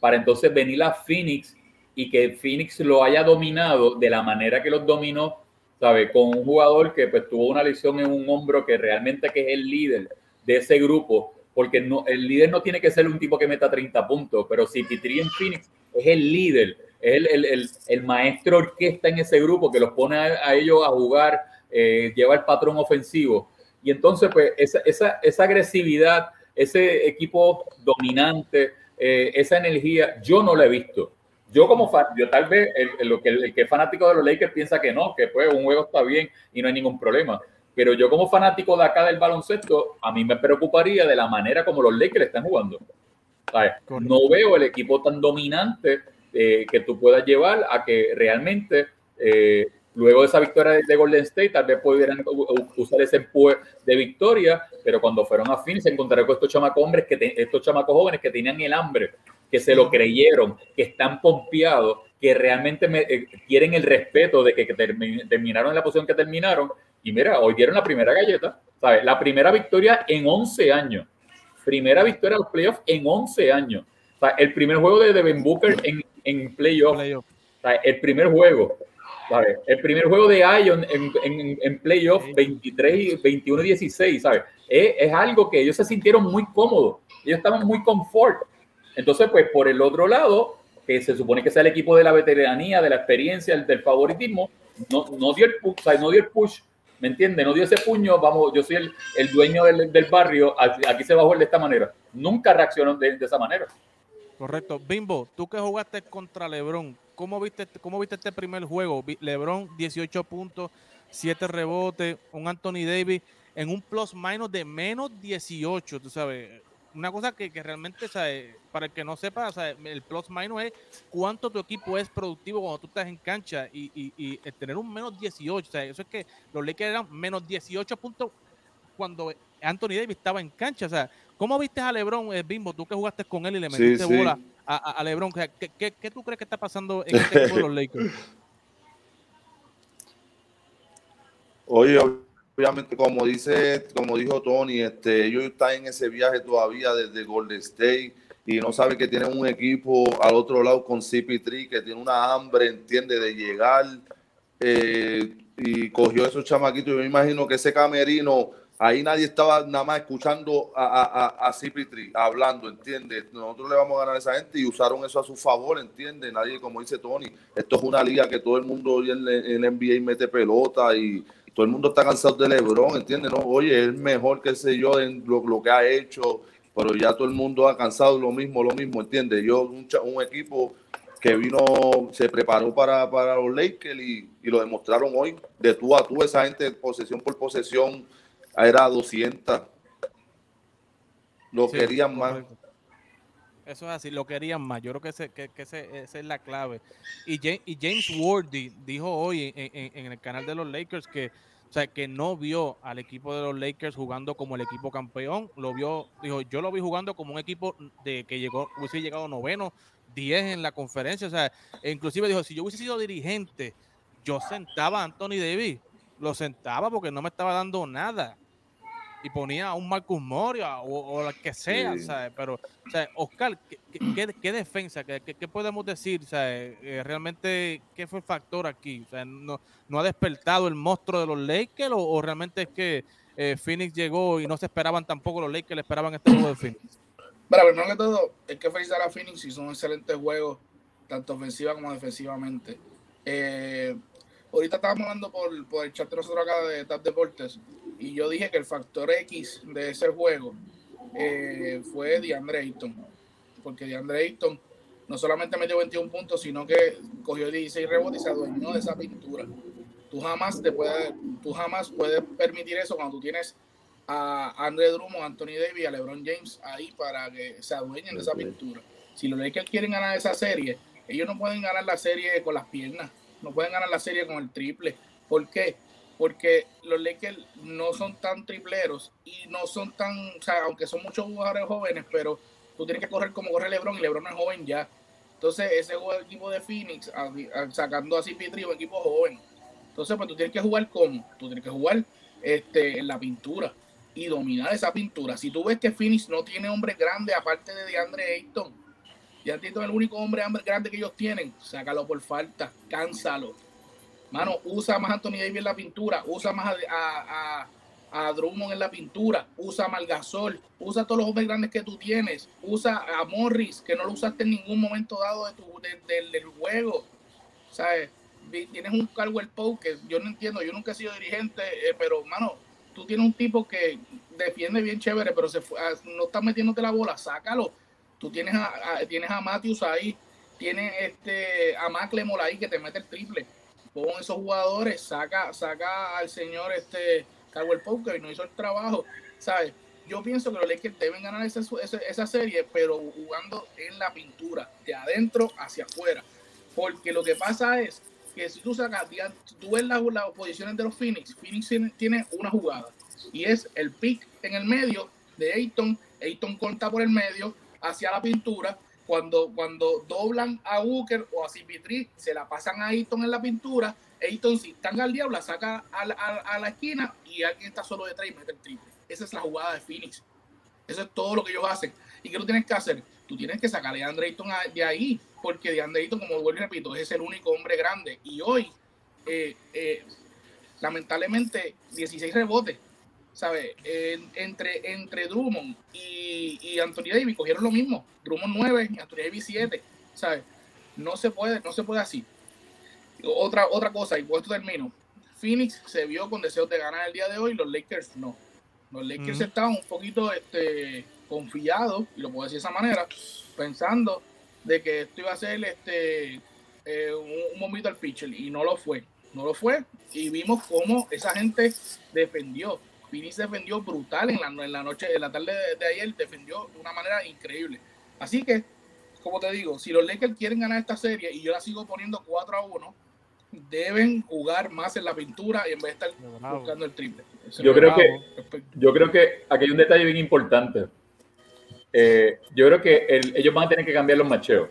para entonces venir a Phoenix y que Phoenix lo haya dominado de la manera que los dominó, ¿sabe? Con un jugador que pues tuvo una lesión en un hombro que realmente que es el líder de ese grupo, porque no, el líder no tiene que ser un tipo que meta 30 puntos, pero si Pitri en Phoenix es el líder, es el, el, el, maestro orquesta en ese grupo que los pone a, a ellos a jugar, eh, lleva el patrón ofensivo. Y entonces, pues, esa, esa, esa agresividad, ese equipo dominante, eh, esa energía, yo no la he visto. Yo como fan, yo tal vez el, el- lo que, el que es fanático de los Lakers piensa que no, que pues un juego está bien y no hay ningún problema. Pero yo como fanático de acá del baloncesto, a mí me preocuparía de la manera como los Lakers están jugando. ¿Sabes? No veo el equipo tan dominante eh, que tú puedas llevar a que realmente eh, luego de esa victoria de, de Golden State tal vez pudieran usar ese empuje de victoria, pero cuando fueron a Phoenix se encontraron con estos chamacos hombres que te- estos chamacos jóvenes que tenían el hambre, que se lo creyeron, que están pompeados, que realmente me- eh, quieren el respeto de que, que termi- terminaron en la posición que terminaron. Y mira, hoy dieron la primera galleta, ¿sabes? La primera victoria en 11 años. Primera victoria en los playoffs en 11 años. O sea, el primer juego de Devin Booker en, en playoffs. Playoff. O sea, el primer juego. ¿sabes? El primer juego de Ion en, en, en playoff 23, y 21 y 16, ¿sabes? Es, es algo que ellos se sintieron muy cómodos. Ellos estaban muy confort. Entonces, pues por el otro lado, que se supone que sea el equipo de la veteranía, de la experiencia, el- del favoritismo, no, no dio el push, no dio el push, ¿me entiendes? No dio ese puño, vamos, yo soy el, dueño del, del barrio, aquí se va a jugar de esta manera. Nunca reaccionó de, de esa manera. Correcto. Bimbo, tú que jugaste contra LeBron, ¿cómo viste, cómo viste este primer juego? LeBron, 18 puntos, 7 rebotes, un Anthony Davis en un plus minus de menos 18, tú sabes. Una cosa que, que realmente, ¿sabes? para el que no sepa, el plus minus es cuánto tu equipo es productivo cuando tú estás en cancha y, y- y el tener un menos 18, ¿sabes? eso es que los Lakers eran menos 18 puntos cuando Anthony Davis estaba en cancha. O sea, ¿cómo viste a LeBron, eh, Bimbo? Tú que jugaste con él y le metiste sí. bola a, a- a LeBron. O sea, ¿qué, qué, qué tú crees que está pasando en este equipo de los Lakers? Oye, obviamente, como dice, como dijo Tony, este, ellos están en ese viaje todavía desde Golden State y no sabe que tienen un equipo al otro lado con CP3 que tiene una hambre, entiende, de llegar eh, y cogió esos chamaquitos. Yo me imagino que ese camerino, ahí nadie estaba nada más escuchando a, a, a, a CP3 hablando, entiende. Nosotros le vamos a ganar a esa gente y usaron eso a su favor, entiende. Nadie, como dice Tony, esto es una liga que todo el mundo hoy en el NBA mete pelota y todo el mundo está cansado de LeBron, ¿entiendes? No, oye, es mejor que sé yo en lo, lo que ha hecho, pero ya todo el mundo ha cansado lo mismo, lo mismo, ¿entiendes? Yo, un, equipo que vino, se preparó para, para los Lakers y, y lo demostraron hoy, de tú a tú, esa gente posesión por posesión era 200. Lo Sí, querían más. correcto. Eso es así, lo querían más. Yo creo que, ese, que, que ese- esa es la clave. Y James, y James Worthy dijo hoy en, en- en el canal de los Lakers que, o sea, que no vio al equipo de los Lakers jugando como el equipo campeón. Lo vio, dijo, yo lo vi jugando como un equipo de que llegó, hubiese llegado noveno, 10 en la conferencia. O sea, e inclusive dijo, si yo hubiese sido dirigente, yo sentaba a Anthony Davis. Lo sentaba porque no me estaba dando nada. Y ponía a un Marcus Moria o, o que sea, ¿sabes? Pero, sea, Oscar, ¿qué, qué, defensa? ¿Qué, ¿Qué, podemos decir? ¿sabes? Eh, ¿Realmente qué fue el factor aquí? Sea, ¿no, ¿no ha despertado el monstruo de los Lakers o, realmente es que eh, Phoenix llegó y no se esperaban tampoco los Lakers, le esperaban este juego de Phoenix? Bueno, primero que todo, hay que felicitar a Phoenix y son excelentes juegos, tanto ofensiva como defensivamente. Eh, ahorita estábamos hablando por, por el chat de nosotros acá de TAP Deportes y yo dije que el factor X de ese juego eh, fue DeAndre Ayton, porque DeAndre Ayton no solamente metió 21 puntos, sino que cogió 16 rebotes y se adueñó de esa pintura. Tú jamás, te puedes, tú jamás puedes permitir eso cuando tú tienes a Andre Drummond, Anthony Davis a LeBron James ahí para que se adueñen de esa pintura. Si los Lakers quieren ganar esa serie, ellos no pueden ganar la serie con las piernas, no pueden ganar la serie con el triple. ¿Por qué? Porque los Lakers no son tan tripleros y no son tan, o sea, aunque son muchos jugadores jóvenes, pero tú tienes que correr como corre LeBron y LeBron es joven ya. Entonces, ese equipo de Phoenix, sacando así Pitri, un equipo joven. Entonces, pues tú tienes que jugar como, tú tienes que jugar este, en la pintura y dominar esa pintura. Si tú ves que Phoenix no tiene hombre grande aparte de DeAndre Ayton, DeAndre Ayton es el único hombre grande que ellos tienen, sácalo por falta, cánsalo Mano, usa más a Anthony Davis en la pintura, usa más a, a, Drummond en la pintura, usa más Gasol, usa todos los hombres grandes que tú tienes, usa a Morris, que no lo usaste en ningún momento dado de tu, del juego. ¿Sabes? Tienes un el Poe que yo no entiendo, yo nunca he sido dirigente, eh, pero, mano, tú tienes un tipo que defiende bien chévere, pero se ah, no está metiéndote la bola, sácalo. Tú tienes a, tienes a Matthews ahí, tienes este, a Maclemore ahí que te mete el triple con esos jugadores, saca, saca al señor este Caldwell Pope que no hizo el trabajo, ¿sabes? Yo pienso que los Lakers deben ganar esa, esa, serie, pero jugando en la pintura, de adentro hacia afuera. Porque lo que pasa es que si tú sacas, tú ves las, las posiciones de los Phoenix, Phoenix tiene una jugada y es el pick en el medio de Ayton, Ayton corta por el medio hacia la pintura cuando, cuando doblan a Booker o a Cipitri, se la pasan a Ayton en la pintura. Ayton, si están al diablo, la saca a la, esquina y alguien está solo detrás y mete el triple. Esa es la jugada de Phoenix. Eso es todo lo que ellos hacen. ¿Y qué tú tienes que hacer? Tú tienes que sacar a Andre Ayton de ahí, porque de Andre Ayton, como vuelvo y repito, es el único hombre grande. Y hoy, eh, eh, lamentablemente, 16 rebotes. ¿Sabes? entre, entre Drummond y, y, Anthony Davis cogieron lo mismo. Drummond 9 y Anthony Davis 7, ¿sabes? No se puede, no se puede así. Otra, otra cosa, y por esto termino. Phoenix se vio con deseos de ganar el día de hoy, los Lakers no. Los Lakers estaban un poquito este, confiados, y lo puedo decir de esa manera, pensando de que esto iba a ser este, eh, un, momento al pitcher, y no lo fue. No lo fue, y vimos cómo esa gente defendió. Phoenix defendió brutal en la, en la noche, en la tarde de, ayer, defendió de una manera increíble. Así que, como te digo, si los Lakers quieren ganar esta serie y yo la sigo poniendo 4 a 1, deben jugar más en la pintura y en vez de estar buscando el triple. yo creo, que, yo creo que aquí hay un detalle bien importante. Eh, yo creo que ellos van a tener que cambiar los macheos.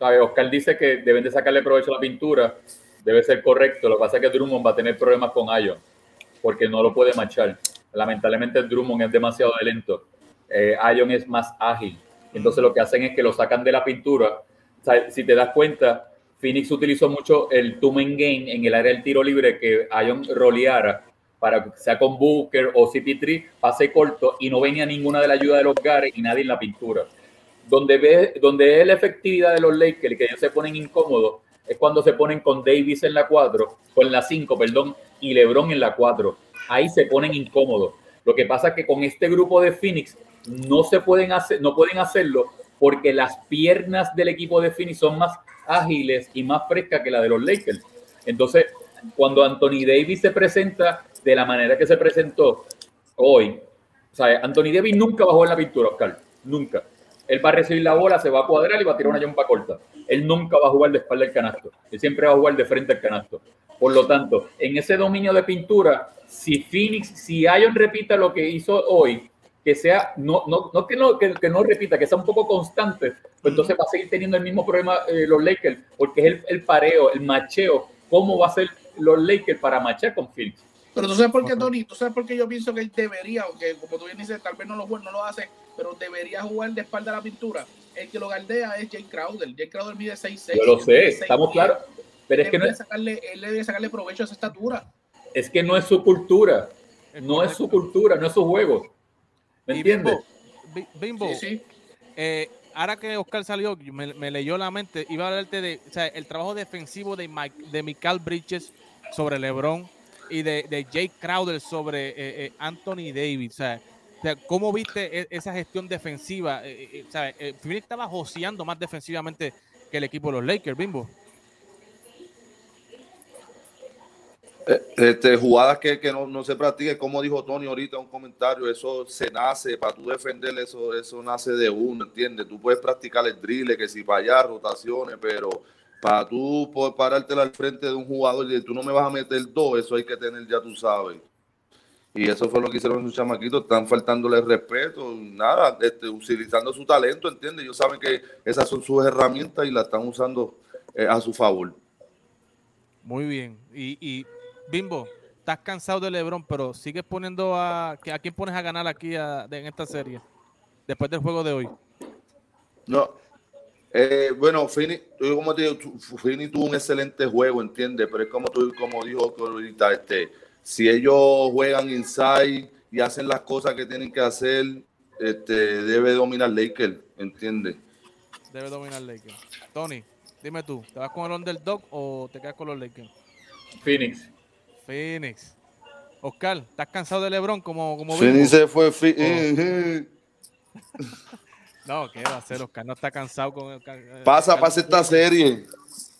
Oscar dice que deben de sacarle provecho a la pintura, debe ser correcto. Lo que pasa es que Drummond va a tener problemas con Ayo porque no lo puede machar. Lamentablemente Drummond es demasiado lento. Eh, Ion es más ágil. Entonces lo que hacen es que lo sacan de la pintura. si te das cuenta, Phoenix utilizó mucho el two game en el área del tiro libre que Ion roleara para que sea con Booker o CP3, pase corto y no venía ninguna de la ayuda de los Gares y nadie en la pintura. Donde, ve, donde es la efectividad de los Lakers, que ellos se ponen incómodos, es cuando se ponen con Davis en la 4, con la 5, perdón, y LeBron en la 4. Ahí se ponen incómodos. Lo que pasa es que con este grupo de Phoenix no se pueden hacer, no pueden hacerlo porque las piernas del equipo de Phoenix son más ágiles y más frescas que la de los Lakers. Entonces, cuando Anthony Davis se presenta de la manera que se presentó hoy, o sea, Anthony Davis nunca bajó en la pintura, Oscar, nunca. Él va a recibir la bola, se va a cuadrar y va a tirar una jumpa corta. Él nunca va a jugar de espalda al canasto. Él siempre va a jugar de frente al canasto. Por lo tanto, en ese dominio de pintura, si Phoenix, si Ion repita lo que hizo hoy, que sea, no, no, no, que, no que, no repita, que sea un poco constante, pues entonces va a seguir teniendo el mismo problema eh, los Lakers, porque es el, el, pareo, el macheo, cómo va a ser los Lakers para machar con Phoenix. Pero tú sabes por qué, Tony, tú sabes por qué yo pienso que él debería, aunque como tú bien dices, tal vez no lo, no lo hace, pero debería jugar de espalda a la pintura. El que lo galdea es Jake Crowder. Jake Crowder mide 6'6". Yo lo sé, estamos claros. Pero es que no es... Sacarle, él debe sacarle provecho a esa estatura. Es que no es su cultura. No es su cultura, no es su juego. ¿Me entiendes? Bimbo, sí, Eh, ahora que Oscar salió, me, leyó la mente, iba a hablarte de o sea, el trabajo defensivo de, Mike, de Michael Bridges sobre LeBron y de, de Jake Crowder sobre eh, eh, Anthony Davis. O sea, ¿cómo viste e, esa gestión defensiva? Eh, o sea, Phoenix estaba joseando más defensivamente que el equipo de los Lakers, Bimbo. Este, jugadas que, que no, no, se practiquen, como dijo Tony ahorita en un comentario, eso se nace, para tú defender eso, eso nace de uno, ¿entiendes? Tú puedes practicar el drill, que si para allá, rotaciones, pero para tú poder parártela al frente de un jugador y tú no me vas a meter dos, eso hay que tener, ya tú sabes. Y eso fue lo que hicieron sus chamaquitos, están faltándole respeto, nada, este, utilizando su talento, ¿entiendes? Ellos saben que esas son sus herramientas y las están usando eh, a su favor. Muy bien. Y, y Bimbo, estás cansado de LeBron, pero sigues poniendo a. ¿A quién pones a ganar aquí en esta serie? Después del juego de hoy. No. Eh, bueno, Fini, como te digo, Fini tuvo un excelente juego, ¿entiendes? Pero es como tú, como dijo ahorita, este, si ellos juegan inside y hacen las cosas que tienen que hacer, este, debe dominar Lakers, ¿entiendes? Debe dominar Lakers. Tony, dime tú, ¿te vas con el underdog o te quedas con los Lakers? Phoenix. Phoenix. Oscar, ¿estás cansado de LeBron como, como Phoenix se fue. Oh. no, ¿qué va a hacer, Oscar? No está cansado con el. Pasa, pasa esta serie.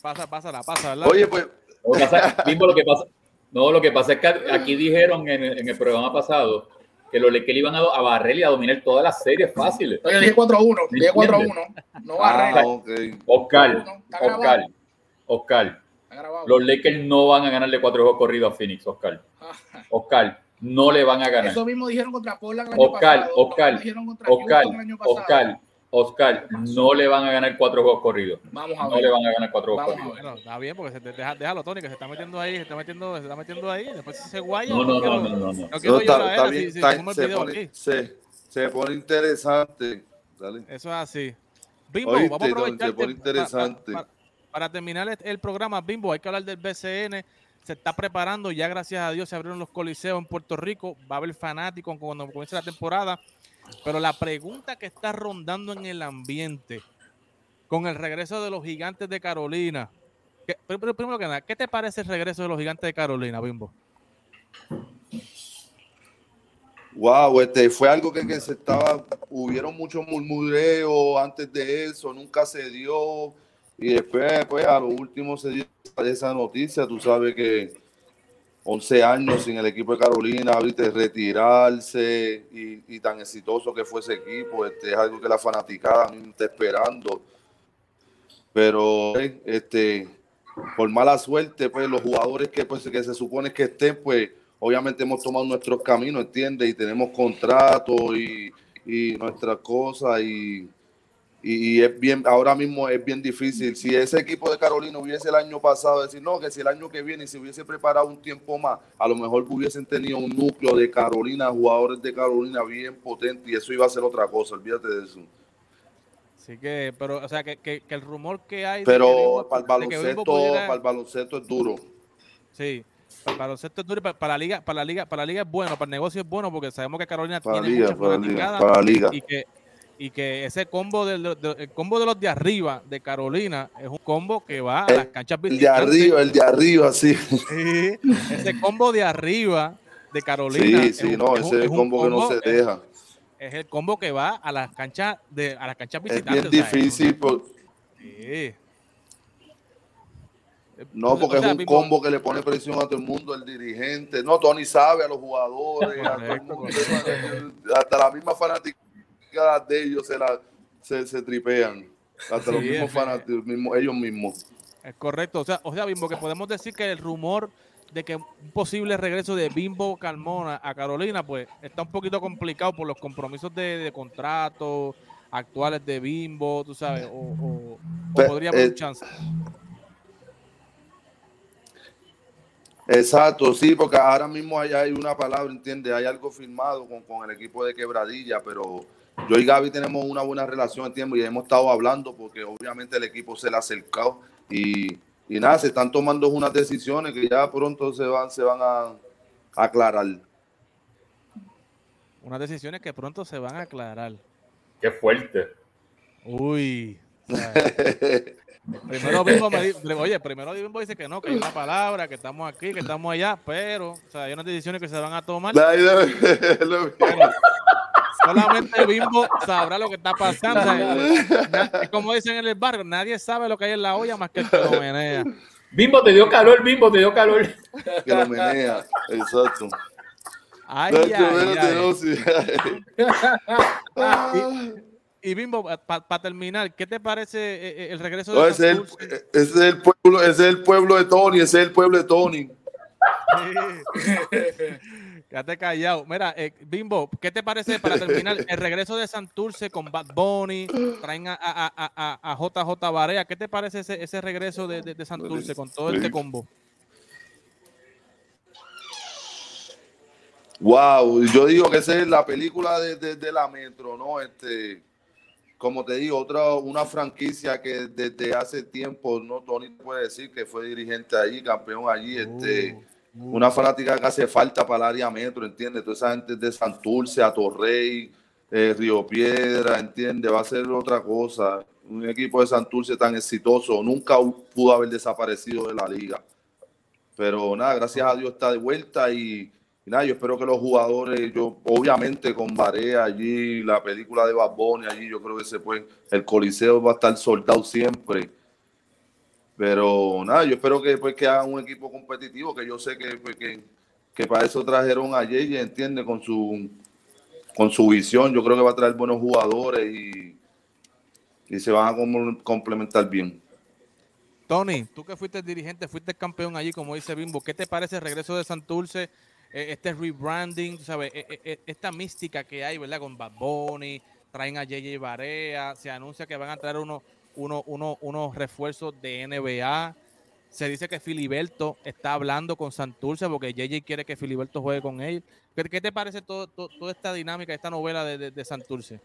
Pasa, pasa, la pasa, ¿verdad? Oye, pues. Lo que pasa, lo que pasa, no, lo que pasa es que aquí dijeron en, en el programa pasado que los Lakers iban a, a, barrer y a dominar todas las series fáciles. Oye, dije 4 a 1, dije 4 a 1. No barrer. Ah, okay. Oscar, Oscar, Oscar. Los Lakers no van a ganarle cuatro juegos corridos a Phoenix, Oscar. Oscar, no le van a ganar. Eso mismo dijeron contra Portland el Oscar, pasado, Oscar, Oscar, Oscar, Oscar, no le van a ganar cuatro juegos corridos. Vamos a ver. No le van a ganar cuatro juegos corridos. Bueno, está bien, porque se te, deja, déjalo, Tony, que se está metiendo ahí, se está metiendo, se está metiendo ahí. Después se guaya. No, no, no, no, no. No, no está, está bien, se, pone, se, se, pone, interesante. Dale. Eso es así. Bimbo, Oíste, vamos a aprovechar. Se pone interesante. Pa, pa, para terminar el programa, Bimbo, hay que hablar del BCN. Se está preparando, ya gracias a Dios se abrieron los coliseos en Puerto Rico. Va a haber fanáticos cuando comience la temporada. Pero la pregunta que está rondando en el ambiente con el regreso de los gigantes de Carolina. primero que nada, ¿qué te parece el regreso de los gigantes de Carolina, Bimbo? Wow, este fue algo que, que se estaba, hubieron muchos murmureos antes de eso, nunca se dio y después, pues, a lo último se dio esa noticia. Tú sabes que 11 años sin el equipo de Carolina, viste, retirarse y, tan exitoso que fue ese equipo, este, es algo que la fanaticada está esperando. Pero, este, por mala suerte, pues, los jugadores que, pues, que se supone que estén, pues, obviamente hemos tomado nuestros caminos, ¿entiendes? Y tenemos contratos y, y nuestras cosas y y, es bien, ahora mismo es bien difícil. Si ese equipo de Carolina hubiese el año pasado, decir, no, que si el año que viene se hubiese preparado un tiempo más, a lo mejor hubiesen tenido un núcleo de Carolina, jugadores de Carolina bien potente y eso iba a ser otra cosa, olvídate de eso. Sí que, pero, o sea, que, que, el rumor que hay... Pero para, el baloncesto, para el baloncesto es duro. Sí, para el baloncesto es duro, para, para, la liga, para la liga, para la liga es bueno, para el negocio es bueno, porque sabemos que Carolina tiene liga, para, la liga, para la liga. y que y que ese combo de, el combo de los de arriba de Carolina es un combo que va a las canchas El de arriba, el de arriba, sí. ese combo de arriba de Carolina. Sí, sí, no, ese es el combo, que no se deja. Es el combo que va a las canchas de a las canchas visitantes. Es bien difícil. por... sí. No, porque es un combo que le pone presión a todo el mundo, el dirigente. No, Tony sabe a los jugadores, a todo el mundo, hasta la misma fanática de ellos se, la, se, tripean. Hasta los mismos fanáticos, ellos mismos. Es correcto. O sea, o sea, Bimbo, que podemos decir que el rumor de que un posible regreso de Bimbo Carmona a Carolina, pues está un poquito complicado por los compromisos de, contrato actuales de Bimbo, tú sabes, o, podría haber eh, chance. Exacto, sí, porque ahora mismo hay, hay una palabra, ¿entiendes? Hay algo firmado con, con el equipo de Quebradilla, pero yo y Gaby tenemos una buena relación, ¿entiendes? Y hemos estado hablando porque obviamente el equipo se le ha acercado y, y nada, se están tomando unas decisiones que ya pronto se van, se van a, a aclarar. Unas decisiones que pronto se van a aclarar. Qué fuerte. Uy. o sea, primero Bimbo me di- oye, primero Bimbo dice que no, que hay una palabra, que estamos aquí, que estamos allá, pero, o sea, hay unas decisiones que se van a tomar. solamente Bimbo sabrá lo que está pasando. Como dicen en el barrio, nadie sabe lo que hay en la olla más que el que lo menea. Bimbo, te dio calor, Bimbo, te dio calor. que lo menea, exacto. Ay, ay, sí. Y Bimbo, para terminar, ¿qué te parece eh, eh, el regreso de ese, es el, Santurce? ese es el pueblo, ese es el pueblo de Tony, ese es el pueblo de Tony. Quédate callado. Mira, eh, Bimbo, ¿qué te parece para terminar el regreso de Santurce con Bad Bunny? Traen a, a, a, a- JJ Barea. ¿Qué te parece ese, ese regreso de, de, de Santurce con todo este combo? Wow, yo digo que esa es la película de, de- de la Metro, ¿no? Este, como te digo, otra, una franquicia que desde hace tiempo, no Tony puede decir que fue dirigente allí, campeón allí, este, Uh, una fanática que hace falta para el área metro, ¿entiendes? Toda esa gente de Santurce, a Torrey, eh, Río Piedra, ¿entiendes? Va a ser otra cosa. Un equipo de Santurce tan exitoso nunca pudo haber desaparecido de la liga. Pero nada, gracias a Dios está de vuelta y, nada, yo espero que los jugadores, yo obviamente con Barea allí, la película de Bad allí, yo creo que se puede, el Coliseo va a estar soldado siempre. Pero nada, yo espero que, pues, que hagan un equipo competitivo, que yo sé que, pues, que, que para eso trajeron a Yeye, entiende, con su, con su visión. Yo creo que va a traer buenos jugadores y, y se van a com- complementar bien. Tony, tú que fuiste dirigente, fuiste campeón allí, como dice Bimbo, ¿qué te parece el regreso de Santurce? Eh, este rebranding, ¿sabes? Eh, eh, esta mística que hay, ¿verdad? Con Bad Bunny, traen a JJ Barea, se anuncia que van a traer unos uno, uno, unos refuerzos de NBA. Se dice que Filiberto está hablando con Santurce porque JJ quiere que Filiberto juegue con él. ¿Qué, qué te parece todo, todo- toda esta dinámica, esta novela de, de- Santurce?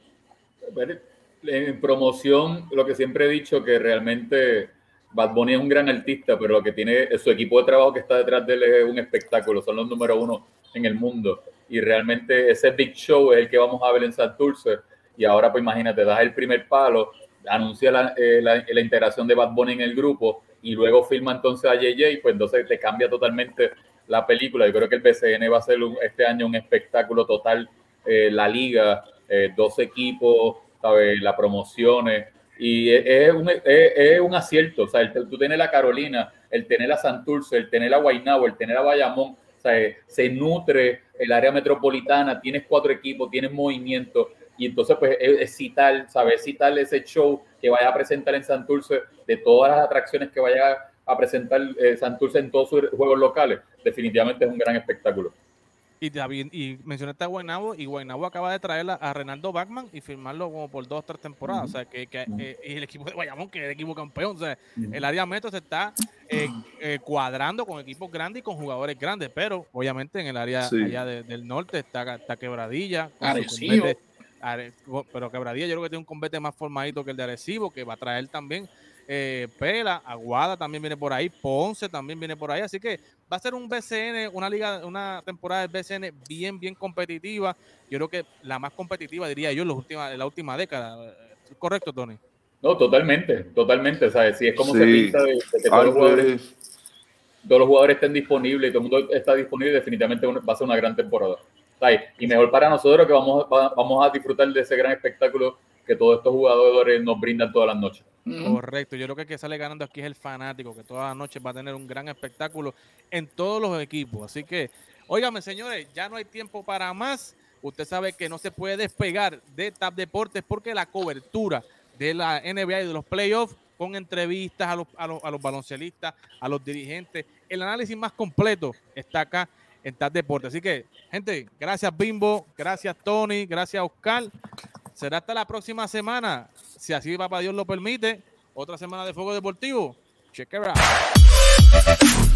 En promoción, lo que siempre he dicho, que realmente Bad Bunny es un gran artista, pero lo que tiene su equipo de trabajo que está detrás de él es un espectáculo, son los número uno en el mundo. Y realmente ese big show es el que vamos a ver en Santurce. Y ahora, pues imagínate, das el primer palo, anuncia la, eh, la- integración de Bad Bunny en el grupo y luego firma entonces a JJ, pues entonces te cambia totalmente la película. Yo creo que el BCN va a ser este año un espectáculo total, eh, la liga, eh, dos equipos, ¿sabes? las promociones. Y es, un, es- es un acierto, o sea, el- tú tienes la Carolina, el tener a Santurce, el tener a Guaynabo, el tener a Bayamón, o sea, eh, se nutre el área metropolitana, tienes cuatro equipos, tienes movimiento, y entonces pues es, citar, ¿sabes? Citar ese show que vaya a presentar en Santurce, de todas las atracciones que vaya a presentar eh, Santurce en todos sus juegos locales, definitivamente es un gran espectáculo. Y, David- y mencionaste a Guaynabo y Guaynabo acaba de traer a, Renaldo Bachman y firmarlo como por dos o tres temporadas. O sea, que, que, eh, y el equipo de Guayamón, que es el equipo campeón. O sea, el área metro se está eh, eh, cuadrando con equipos grandes y con jugadores grandes, pero obviamente en el área Sí. allá de- del norte está, está Quebradilla. con Are- pero Quebradilla yo creo que tiene un combate más formadito que el de Arecibo, que va a traer también eh, Pela, Aguada también viene por ahí, Ponce también viene por ahí, así que va a ser un BCN, una liga, una temporada del BCN bien, bien competitiva. Yo creo que la más competitiva, diría yo, en, los última- en la última década. ¿Correcto, Tony? No, totalmente, totalmente, ¿sabes? Si es como se pinta de, de que todos los, jugadores, es- todos los jugadores estén disponibles y todo el mundo está disponible, definitivamente va a ser una gran temporada. ¿Sabes? Y mejor para nosotros que vamos, va- vamos a disfrutar de ese gran espectáculo que todos estos jugadores nos brindan todas las noches. Correcto, yo creo que el que sale ganando aquí es el fanático, que todas las noches va a tener un gran espectáculo en todos los equipos. Así que, óigame, señores, ya no hay tiempo para más. Usted sabe que no se puede despegar de TAP Deportes porque la cobertura de la NBA y de los playoffs con entrevistas a los, a los, a los baloncelistas, a los dirigentes, el análisis más completo está acá en TAP Deportes. Así que, gente, gracias Bimbo, gracias Tony, gracias Oscar. Será hasta la próxima semana, si así papá Dios lo permite. Otra semana de Fuego Deportivo. Check it out.